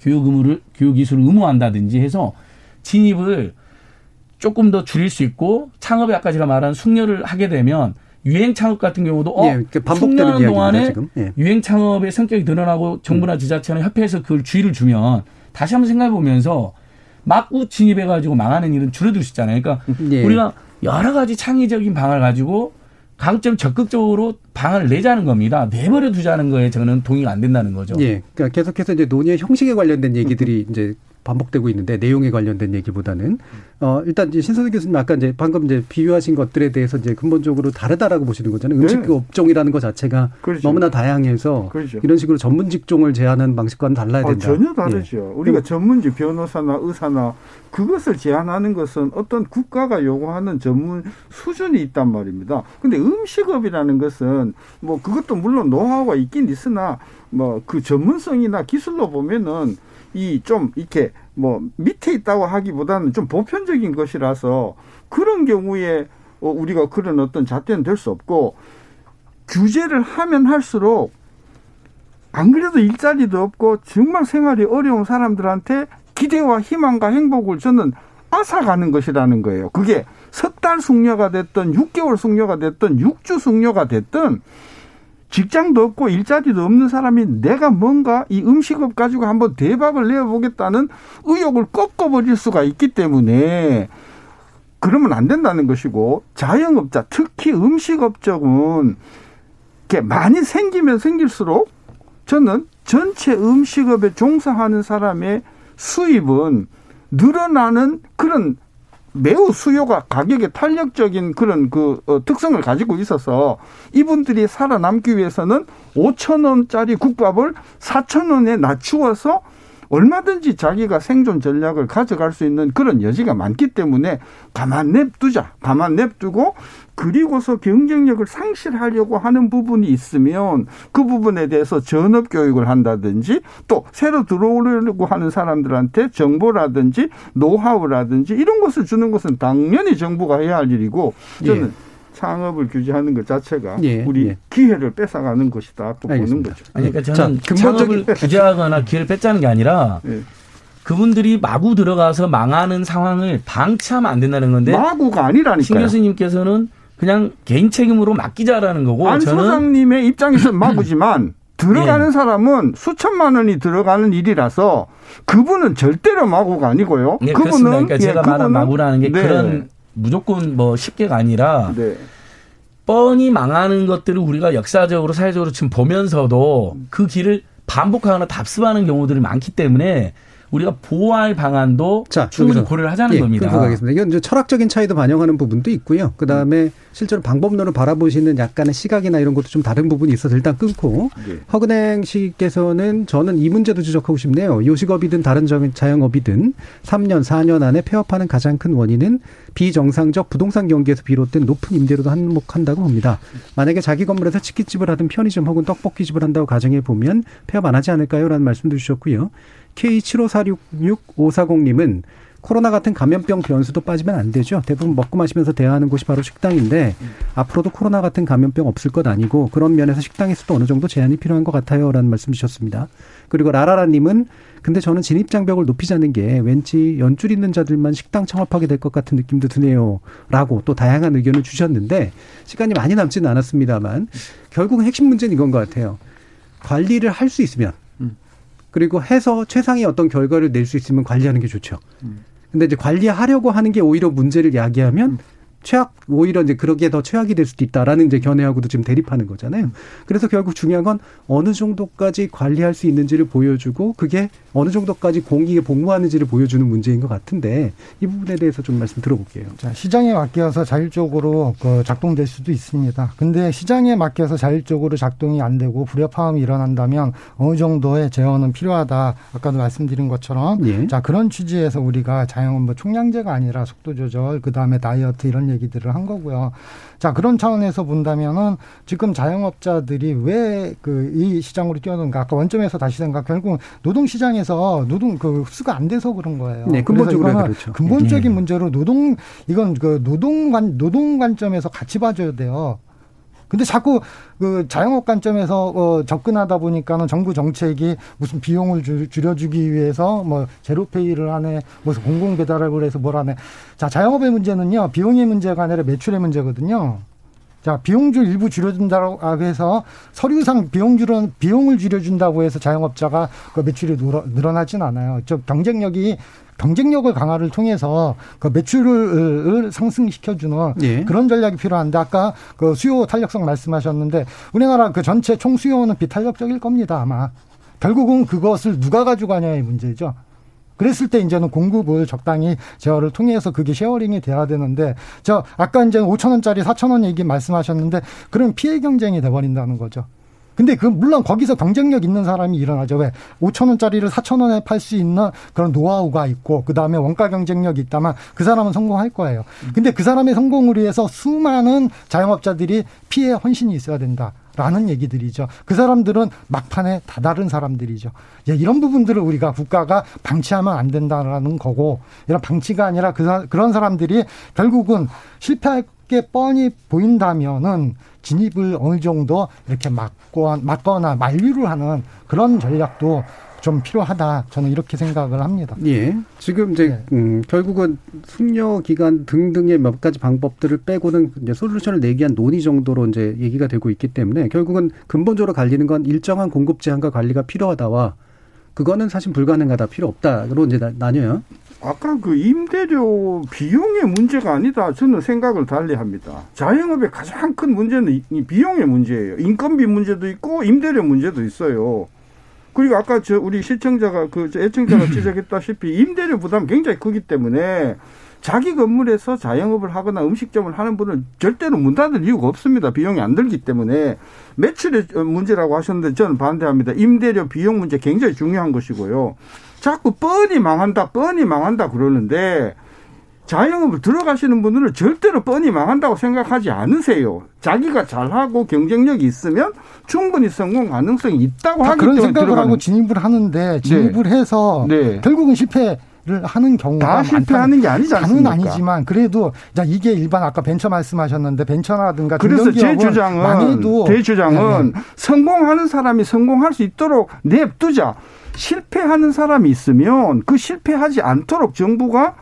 교육 의무를 교육 이수를 의무한다든지 해서 진입을 조금 더 줄일 수 있고 창업에 아까 제가 말한 숙려를 하게 되면 유행 창업 같은 경우도 어 예, 숙려하는 동안에 예. 유행 창업의 성격이 드러나고 정부나 음. 지자체나 협회에서 그걸 주의를 주면 다시 한번 생각해 보면서 막구 진입해 가지고 망하는 일은 줄어들 수 있잖아요. 그러니까 예. 우리가 여러 가지 창의적인 방을 가지고 강점 적극적으로 방안을 내자는 겁니다. 내버려 두자는 거에 저는 동의가 안 된다는 거죠. 예. 그러니까 계속해서 이제 논의의 형식에 관련된 얘기들이 이제 반복되고 있는데 내용에 관련된 얘기보다는 어 일단 이제 신선생 교수님 아까 이제 방금 이제 비유하신 것들에 대해서 이제 근본적으로 다르다라고 보시는 거잖아요. 음식 네. 업종이라는 것 자체가 그렇죠. 너무나 다양해서 그렇죠. 이런 식으로 전문 직종을 제한하는 방식과는 달라야 아, 된다. 아, 전혀 다르죠. 예. 우리가 전문직 변호사나 의사나 그것을 제한하는 것은 어떤 국가가 요구하는 전문 수준이 있단 말입니다. 근데 음식업이라는 것은 뭐 그것도 물론 노하우가 있긴 있으나 뭐 그 전문성이나 기술로 보면은 이 좀 이렇게 뭐 밑에 있다고 하기보다는 좀 보편적인 것이라서 그런 경우에 어, 우리가 그런 어떤 잣대는 될 수 없고 규제를 하면 할수록 안 그래도 일자리도 없고 정말 생활이 어려운 사람들한테 기대와 희망과 행복을 저는 앗아가는 것이라는 거예요. 그게 석 달 숙녀가 됐든 6개월 숙녀가 됐든 6주 숙녀가 됐든 직장도 없고 일자리도 없는 사람이 내가 뭔가 이 음식업 가지고 한번 대박을 내어보겠다는 의욕을 꺾어버릴 수가 있기 때문에 그러면 안 된다는 것이고 자영업자 특히 음식업 쪽은 이렇게 많이 생기면 생길수록 저는 전체 음식업에 종사하는 사람의 수입은 늘어나는 그런 매우 수요가 가격에 탄력적인 그런 그 어, 특성을 가지고 있어서 이분들이 살아남기 위해서는 5천 원짜리 국밥을 4천 원에 낮추어서 얼마든지 자기가 생존 전략을 가져갈 수 있는 그런 여지가 많기 때문에 가만 냅두자. 가만 냅두고 그리고서 경쟁력을 상실하려고 하는 부분이 있으면 그 부분에 대해서 전업 교육을 한다든지 또 새로 들어오려고 하는 사람들한테 정보라든지 노하우라든지 이런 것을 주는 것은 당연히 정부가 해야 할 일이고 저는 예. 창업을 규제하는 것 자체가 예, 우리 예. 기회를 뺏어가는 것이다 또 보는 거죠. 아니, 그러니까 저는 자, 창업을 규제하거나 기회를 뺏자는 게 아니라 예. 그분들이 마구 들어가서 망하는 상황을 방치하면 안 된다는 건데 마구가 아니라니까요. 신 교수님께서는 그냥 개인 책임으로 맡기자라는 거고 안 저는 소장님의 입장에서는 마구지만 들어가는 예. 사람은 수천만 원이 들어가는 일이라서 그분은 절대로 마구가 아니고요. 네, 그분은 그러니까 예, 제가 말한 마구라는 게 네. 그런 무조건 뭐 쉽게가 아니라 네. 뻔히 망하는 것들을 우리가 역사적으로 사회적으로 지금 보면서도 그 길을 반복하거나 답습하는 경우들이 많기 때문에 우리가 보호할 방안도 자, 충분히 고려를 하자는 예, 겁니다. 가겠습니다. 이건 이제 철학적인 차이도 반영하는 부분도 있고요. 그 다음에 음. 실제로 방법론을 바라보시는 약간의 시각이나 이런 것도 좀 다른 부분이 있어서 일단 끊고 예. 허근행 씨께서는 저는 이 문제도 지적하고 싶네요. 요식업이든 다른 자영업이든 3년, 4년 안에 폐업하는 가장 큰 원인은 비정상적 부동산 경기에서 비롯된 높은 임대료도 한몫한다고 봅니다. 만약에 자기 건물에서 치킨집을 하든 편의점 혹은 떡볶이집을 한다고 가정해 보면 폐업 안 하지 않을까요? 라는 말씀도 주셨고요. K75466540님은 코로나 같은 감염병 변수도 빠지면 안 되죠. 대부분 먹고 마시면서 대화하는 곳이 바로 식당인데 음. 앞으로도 코로나 같은 감염병 없을 것 아니고 그런 면에서 식당에서도 어느 정도 제한이 필요한 것 같아요라는 말씀 주셨습니다. 그리고 라라라님은 근데 저는 진입 장벽을 높이자는 게 왠지 연줄 있는 자들만 식당 창업하게 될 것 같은 느낌도 드네요라고 또 다양한 의견을 주셨는데 시간이 많이 남지는 않았습니다만 결국 핵심 문제는 이건 것 같아요. 관리를 할 수 있으면 그리고 해서 최상의 어떤 결과를 낼 수 있으면 관리하는 게 좋죠. 음. 근데 이제 관리하려고 하는 게 오히려 문제를 야기하면 음. 최악 오히려 이제 그러기에 더 최악이 될 수도 있다라는 이제 견해하고도 지금 대립하는 거잖아요. 그래서 결국 중요한 건 어느 정도까지 관리할 수 있는지를 보여주고 그게 어느 정도까지 공익에 복무하는지를 보여주는 문제인 것 같은데 이 부분에 대해서 좀 말씀 들어볼게요. 자, 시장에 맡겨서 자율적으로 그 작동될 수도 있습니다. 근데 시장에 맡겨서 자율적으로 작동이 안 되고 불협화음이 일어난다면 어느 정도의 제어는 필요하다. 아까도 말씀드린 것처럼 예. 자 그런 취지에서 우리가 자영업 뭐 총량제가 아니라 속도 조절 그다음에 다이어트 이런 얘기들을 한 거고요. 자, 그런 차원에서 본다면은 지금 자영업자들이 왜 그 이 시장으로 뛰어드는가? 아까 원점에서 다시 생각, 결국 노동시장에서 시장에서 노동 그 흡수가 안 돼서 그런 거예요. 네, 근본적으로 그렇죠. 근본적인 네. 문제로 노동 이건 그 노동 관 노동 관점에서 같이 봐줘야 돼요. 근데 자꾸 그 자영업 관점에서 어 접근하다 보니까는 정부 정책이 무슨 비용을 줄, 줄여주기 위해서 뭐 제로페이를 하네, 무슨 공공 배달을 해서 뭘 하네. 자, 자영업의 문제는요 비용의 문제가 아니라 매출의 문제거든요. 자, 비용줄 일부 줄여준다고 해서 서류상 비용 줄여, 비용을 줄여준다고 해서 자영업자가 그 매출이 늘어나진 않아요. 저 경쟁력이 경쟁력을 강화를 통해서 그 매출을 상승시켜주는 예. 그런 전략이 필요한데 아까 그 수요 탄력성 말씀하셨는데 우리나라 그 전체 총 수요는 비탄력적일 겁니다 아마 결국은 그것을 누가 가져가냐의 문제죠. 그랬을 때 이제는 공급을 적당히 제어를 통해서 그게 sharing이 돼야 되는데 저 아까 이제 5천 원짜리 4천 원 얘기 말씀하셨는데 그런 피의 경쟁이 돼 버린다는 거죠. 근데 그 물론 거기서 경쟁력 있는 사람이 일어나죠. 왜 5천 원짜리를 4천 원에 팔 수 있는 그런 노하우가 있고 그 다음에 원가 경쟁력이 있다면 그 사람은 성공할 거예요. 근데 그 사람의 성공을 위해서 수많은 자영업자들이 피의 헌신이 있어야 된다. 라는 얘기들이죠. 그 사람들은 막판에 다다른 사람들이죠. 예, 이런 부분들을 우리가 국가가 방치하면 안 된다라는 거고, 이런 방치가 아니라 그, 그런 사람들이 결국은 실패할 게 뻔히 보인다면은 진입을 어느 정도 이렇게 막고 막거나 만류를 하는 그런 전략도 좀 필요하다. 저는 이렇게 생각을 합니다. 예. 지금 이제 네. 음, 결국은 숙려 기간 등등의 몇 가지 방법들을 빼고는 이제 솔루션을 내기 위한 논의 정도로 이제 얘기가 되고 있기 때문에 결국은 근본적으로 갈리는 건 일정한 공급 제한과 관리가 필요하다와 그거는 사실 불가능하다 필요 없다로 이제 나뉘어요. 아까 그 임대료 비용의 문제가 아니다. 저는 생각을 달리 합니다. 자영업의 가장 큰 문제는 이 비용의 문제예요. 인건비 문제도 있고 임대료 문제도 있어요. 그리고 아까 저 우리 시청자가 그 애청자가 지적했다시피 임대료 부담 굉장히 크기 때문에 자기 건물에서 자영업을 하거나 음식점을 하는 분은 절대로 문 닫을 이유가 없습니다. 비용이 안 들기 때문에 매출의 문제라고 하셨는데 저는 반대합니다. 임대료 비용 문제 굉장히 중요한 것이고요. 자꾸 뻔히 망한다, 뻔히 망한다 그러는데 자영업을 들어가시는 분들은 절대로 뻔히 망한다고 생각하지 않으세요. 자기가 잘하고 경쟁력이 있으면 충분히 성공 가능성이 있다고 하기 그런 때문에 생각을 들어가는. 하고 진입을 하는데 진입을 네. 해서 네. 결국은 실패. 를 하는 경우가 다 실패하는 게 아니지 않습니까? 아니지만 그래도 이게 일반 아까 벤처 말씀하셨는데 벤처라든가 그래서 제 주장은 제 주장은 네. 성공하는 사람이 성공할 수 있도록 냅두자. 실패하는 사람이 있으면 그 실패하지 않도록 정부가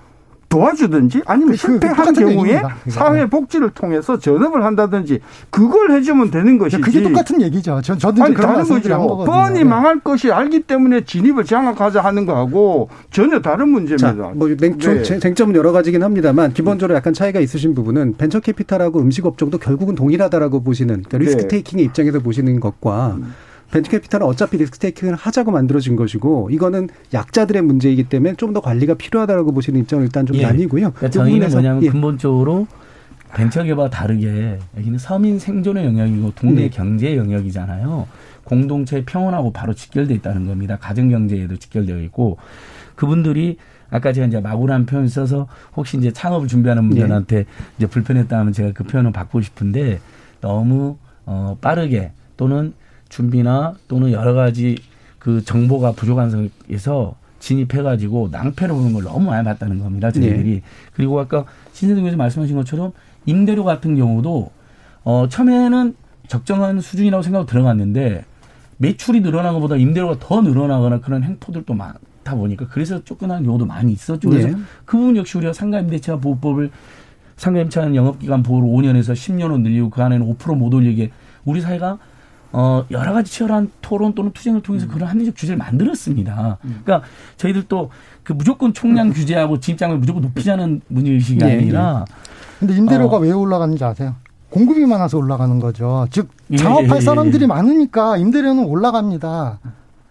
도와주든지 아니면 그, 실패한 경우에 사회 복지를 통해서 전업을 한다든지 그걸 해주면 되는 것이지. 그게 똑같은 얘기죠. 저, 저도 아니, 다른 거죠. 뻔히 네. 망할 것이 알기 때문에 진입을 장악하자 하는 거하고 전혀 다른 문제입니다. 자, 뭐 네. 쟁점은 여러 가지긴 합니다만 기본적으로 약간 차이가 있으신 부분은 벤처 캐피탈하고 음식 업종도 결국은 동일하다라고 보시는 그러니까 리스크 네. 테이킹의 입장에서 보시는 것과 음. 벤처캐피탈은 어차피 리스크 테이킹을 하자고 만들어진 것이고 이거는 약자들의 문제이기 때문에 좀 더 관리가 필요하다고 보시는 입장은 일단 좀 예. 나뉘고요. 그러니까 저희는 뭐냐면 예. 근본적으로 벤처기업과 다르게 여기는 서민 생존의 영역이고 동네 네. 경제 영역이잖아요. 공동체 평온하고 바로 직결돼 있다는 겁니다. 가정 경제에도 직결되어 있고 그분들이 아까 제가 이제 마구란 표현 써서 혹시 이제 창업을 준비하는 분들한테 네. 이제 불편했다 하면 제가 그 표현을 바꾸고 싶은데 너무 어 빠르게 또는 준비나 또는 여러 가지 그 정보가 부족한 상황에서 진입해가지고 낭패를 보는 걸 너무 많이 봤다는 겁니다. 저희들이. 네. 그리고 아까 신세동 교수 말씀하신 것처럼 임대료 같은 경우도 어 처음에는 적정한 수준이라고 생각하고 들어갔는데 매출이 늘어난 것보다 임대료가 더 늘어나거나 그런 행포들도 많다 보니까 그래서 쫓겨나는 경우도 많이 있었죠. 그래서 네. 그 부분 역시 우리가 상가임대차 보호법을 상가임차는 영업기간 보호를 5년에서 10년으로 늘리고 그 안에는 5%못 올리게 우리 사회가 어, 여러 가지 치열한 토론 또는 투쟁을 통해서 음. 그런 합리적 규제를 만들었습니다. 음. 그러니까 저희들 또 그 무조건 총량 규제하고 진입장을 무조건 높이자는 문제의식이 네, 아니라. 네. 근데 임대료가 어. 왜 올라가는지 아세요? 공급이 많아서 올라가는 거죠. 즉, 창업할 예, 예, 예. 사람들이 많으니까 임대료는 올라갑니다.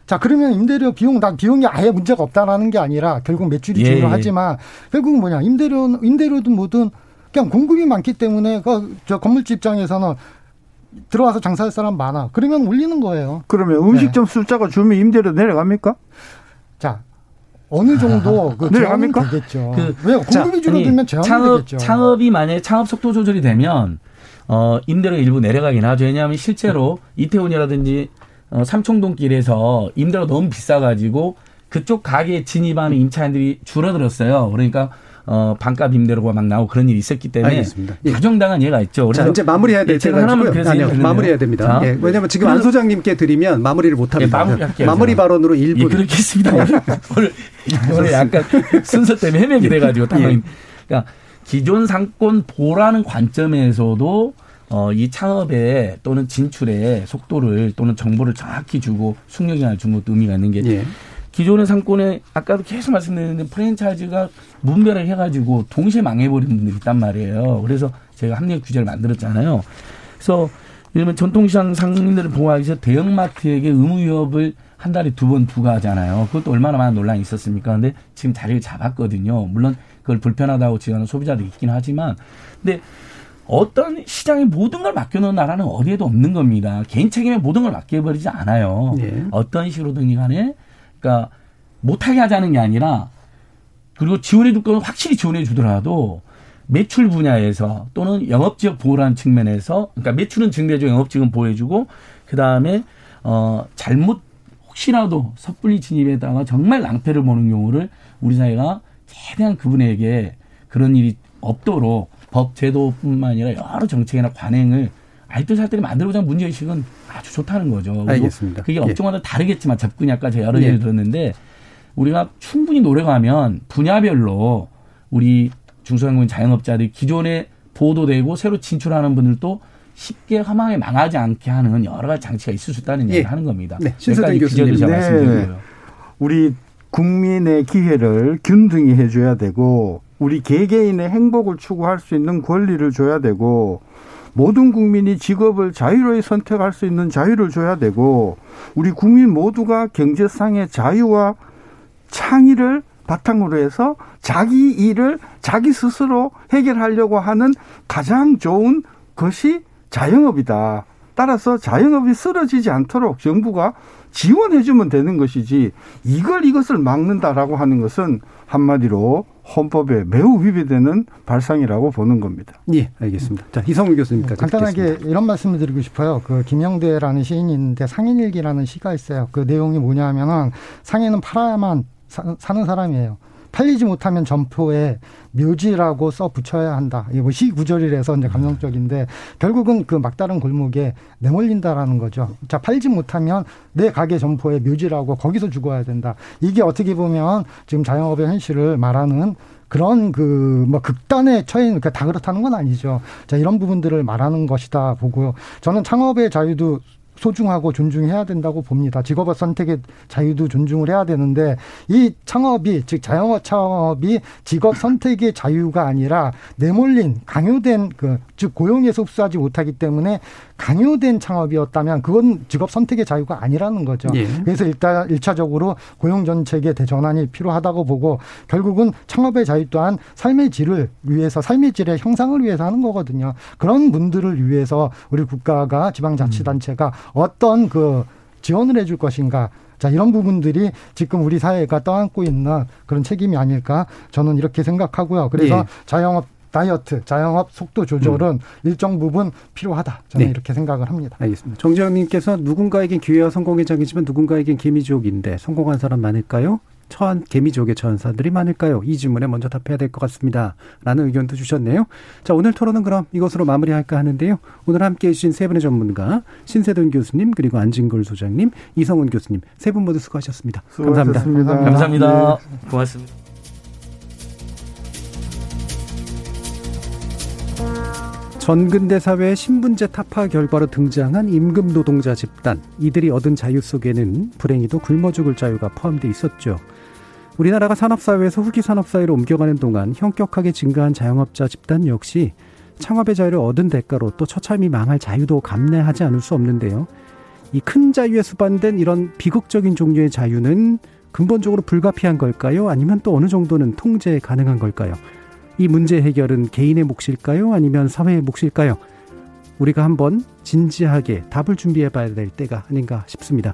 자, 그러면 임대료 비용, 난 비용이 아예 문제가 없다라는 게 아니라 결국 매출이 예, 중요하지만 결국은 뭐냐, 임대료, 임대료든 뭐든 그냥 공급이 많기 때문에 그, 저 건물주 입장에서는 들어와서 장사할 사람 많아. 그러면 올리는 거예요. 그러면 음식점 네. 숫자가 줄면 임대료 내려갑니까? 자, 어느 정도 그 내려갑니까? 되겠죠. 그, 왜 공급이 줄어들면 제한이 창업, 되겠죠. 창업이 만약에 창업 속도 조절이 되면 어, 임대료 일부 내려가긴 하죠. 왜냐하면 실제로 이태원이라든지 어, 삼청동 길에서 임대료 너무 비싸가지고 그쪽 가게에 진입하는 임차인들이 줄어들었어요. 그러니까 어, 반값 임대료가 막 나오고 그런 일이 있었기 때문에 알겠습니다. 예. 가정당한 예가 있죠. 자, 이제 마무리해야 될 때가 하나만 있고요. 그래서 아니요, 마무리해야 됩니다. 자, 예, 왜냐하면 지금 안 소장님께 드리면 마무리를 못 합니다. 예, 마무리할게요, 마무리 제가. 발언으로 1분. 예, 그렇게 했습니다. 오늘, 오늘 약간 순서 때문에 헤매게 돼가지고. 예. 그러니까 기존 상권 보라는 관점에서도 어, 이 창업에 또는 진출에 속도를 또는 정보를 정확히 주고 숙련을 준 것도 의미가 있는 게 예. 기존의 상권에 아까도 계속 말씀드렸는데 프랜차이즈가 문별을 해가지고 동시에 망해버린 분들이 있단 말이에요. 그래서 제가 합리적 규제를 만들었잖아요. 그래서 이러면 전통시장 상인들을 보호하기 위해서 대형마트에게 의무 위협을 한 달에 두 번 부과하잖아요. 그것도 얼마나 많은 논란이 있었습니까? 근데 지금 자리를 잡았거든요. 물론 그걸 불편하다고 지적하는 소비자도 있긴 하지만 근데 어떤 시장에 모든 걸 맡겨놓은 나라는 어디에도 없는 겁니다. 개인 책임에 모든 걸 맡겨버리지 않아요. 예. 어떤 식으로든 간에 그러니까 못하게 하자는 게 아니라 그리고 지원해 줄 거는 확실히 지원해 주더라도 매출 분야에서 또는 영업 지역 보호라는 측면에서 그러니까 매출은 증대해주고 영업 지역은 보호해주고 그 다음에 어 잘못 혹시라도 섣불리 진입에다가 정말 낭패를 보는 경우를 우리 사회가 최대한 그분에게 그런 일이 없도록 법 제도뿐만 아니라 여러 정책이나 관행을 알뜰살뜰히 만들고자 하는 문제의식은 아주 좋다는 거죠. 알겠습니다. 그게 예. 업종마다 다르겠지만 접근이 아까 제가 여러 예. 예를 들었는데 우리가 충분히 노력하면 분야별로 우리 중소형공인 자영업자들이 기존에 보도되고 새로 진출하는 분들도 쉽게 허망하게 망하지 않게 하는 여러 가지 장치가 있을 수 있다는 예. 얘기를 하는 겁니다. 네, 가지 교수님. 제가 네. 우리 국민의 기회를 균등히 해줘야 되고 우리 개개인의 행복을 추구할 수 있는 권리를 줘야 되고 모든 국민이 직업을 자유로이 선택할 수 있는 자유를 줘야 되고 우리 국민 모두가 경제상의 자유와 창의를 바탕으로 해서 자기 일을 자기 스스로 해결하려고 하는 가장 좋은 것이 자영업이다. 따라서 자영업이 쓰러지지 않도록 정부가 지원해주면 되는 것이지 이걸 이것을 막는다라고 하는 것은 한마디로 헌법에 매우 위배되는 발상이라고 보는 겁니다. 예, 알겠습니다. 자, 이성훈 교수님까지 간단하게 듣겠습니다. 이런 말씀을 드리고 싶어요. 그 김영대라는 시인이 있는데 상인일기라는 시가 있어요. 그 내용이 뭐냐면은 상인은 팔아야만 사, 사는 사람이에요. 팔리지 못하면 점포에 묘지라고 써 붙여야 한다. 이게 뭐 시 구절이라서 이제 감성적인데 결국은 그 막다른 골목에 내몰린다라는 거죠. 자, 팔지 못하면 내 가게 점포에 묘지라고 거기서 죽어야 된다. 이게 어떻게 보면 지금 자영업의 현실을 말하는 그런 그 뭐 극단에 처해 있는 다 그렇다는 건 아니죠. 자 이런 부분들을 말하는 것이다 보고요. 저는 창업의 자유도 소중하고 존중해야 된다고 봅니다. 직업의 선택의 자유도 존중을 해야 되는데 이 창업이 즉 자영업 창업이 직업 선택의 자유가 아니라 내몰린 강요된 그 즉 고용에서 흡수하지 못하기 때문에 강요된 창업이었다면 그건 직업 선택의 자유가 아니라는 거죠. 예. 그래서 일단 일차적으로 고용 정책의 대전환이 필요하다고 보고 결국은 창업의 자유 또한 삶의 질을 위해서 삶의 질의 형상을 위해서 하는 거거든요. 그런 분들을 위해서 우리 국가가 지방자치단체가 어떤 그 지원을 해줄 것인가. 자, 이런 부분들이 지금 우리 사회가 떠안고 있는 그런 책임이 아닐까 저는 이렇게 생각하고요. 그래서 예. 자영업 다이어트, 자영업 속도 조절은 일정 부분 필요하다. 저는 네. 이렇게 생각을 합니다. 알겠습니다. 정재영님께서 누군가에겐 기회와 성공의 장이지만 누군가에겐 개미족인데 성공한 사람 많을까요? 처한 개미족의 처한 사람들이 많을까요? 이 질문에 먼저 답해야 될 것 같습니다. 라는 의견도 주셨네요. 자, 오늘 토론은 그럼 이것으로 마무리할까 하는데요. 오늘 함께 해주신 세 분의 전문가, 신세돈 교수님, 그리고 안진걸 소장님, 이성훈 교수님, 세 분 모두 수고하셨습니다. 감사합니다. 수고하셨습니다. 감사합니다. 네. 고맙습니다. 전근대 사회의 신분제 타파 결과로 등장한 임금 노동자 집단, 이들이 얻은 자유 속에는 불행히도 굶어 죽을 자유가 포함돼 있었죠. 우리나라가 산업사회에서 후기 산업사회로 옮겨가는 동안 현격하게 증가한 자영업자 집단 역시 창업의 자유를 얻은 대가로 또 처참히 망할 자유도 감내하지 않을 수 없는데요. 이 큰 자유에 수반된 이런 비극적인 종류의 자유는 근본적으로 불가피한 걸까요? 아니면 또 어느 정도는 통제 가능한 걸까요? 이 문제 해결은 개인의 몫일까요? 아니면 사회의 몫일까요? 우리가 한번 진지하게 답을 준비해 봐야 될 때가 아닌가 싶습니다.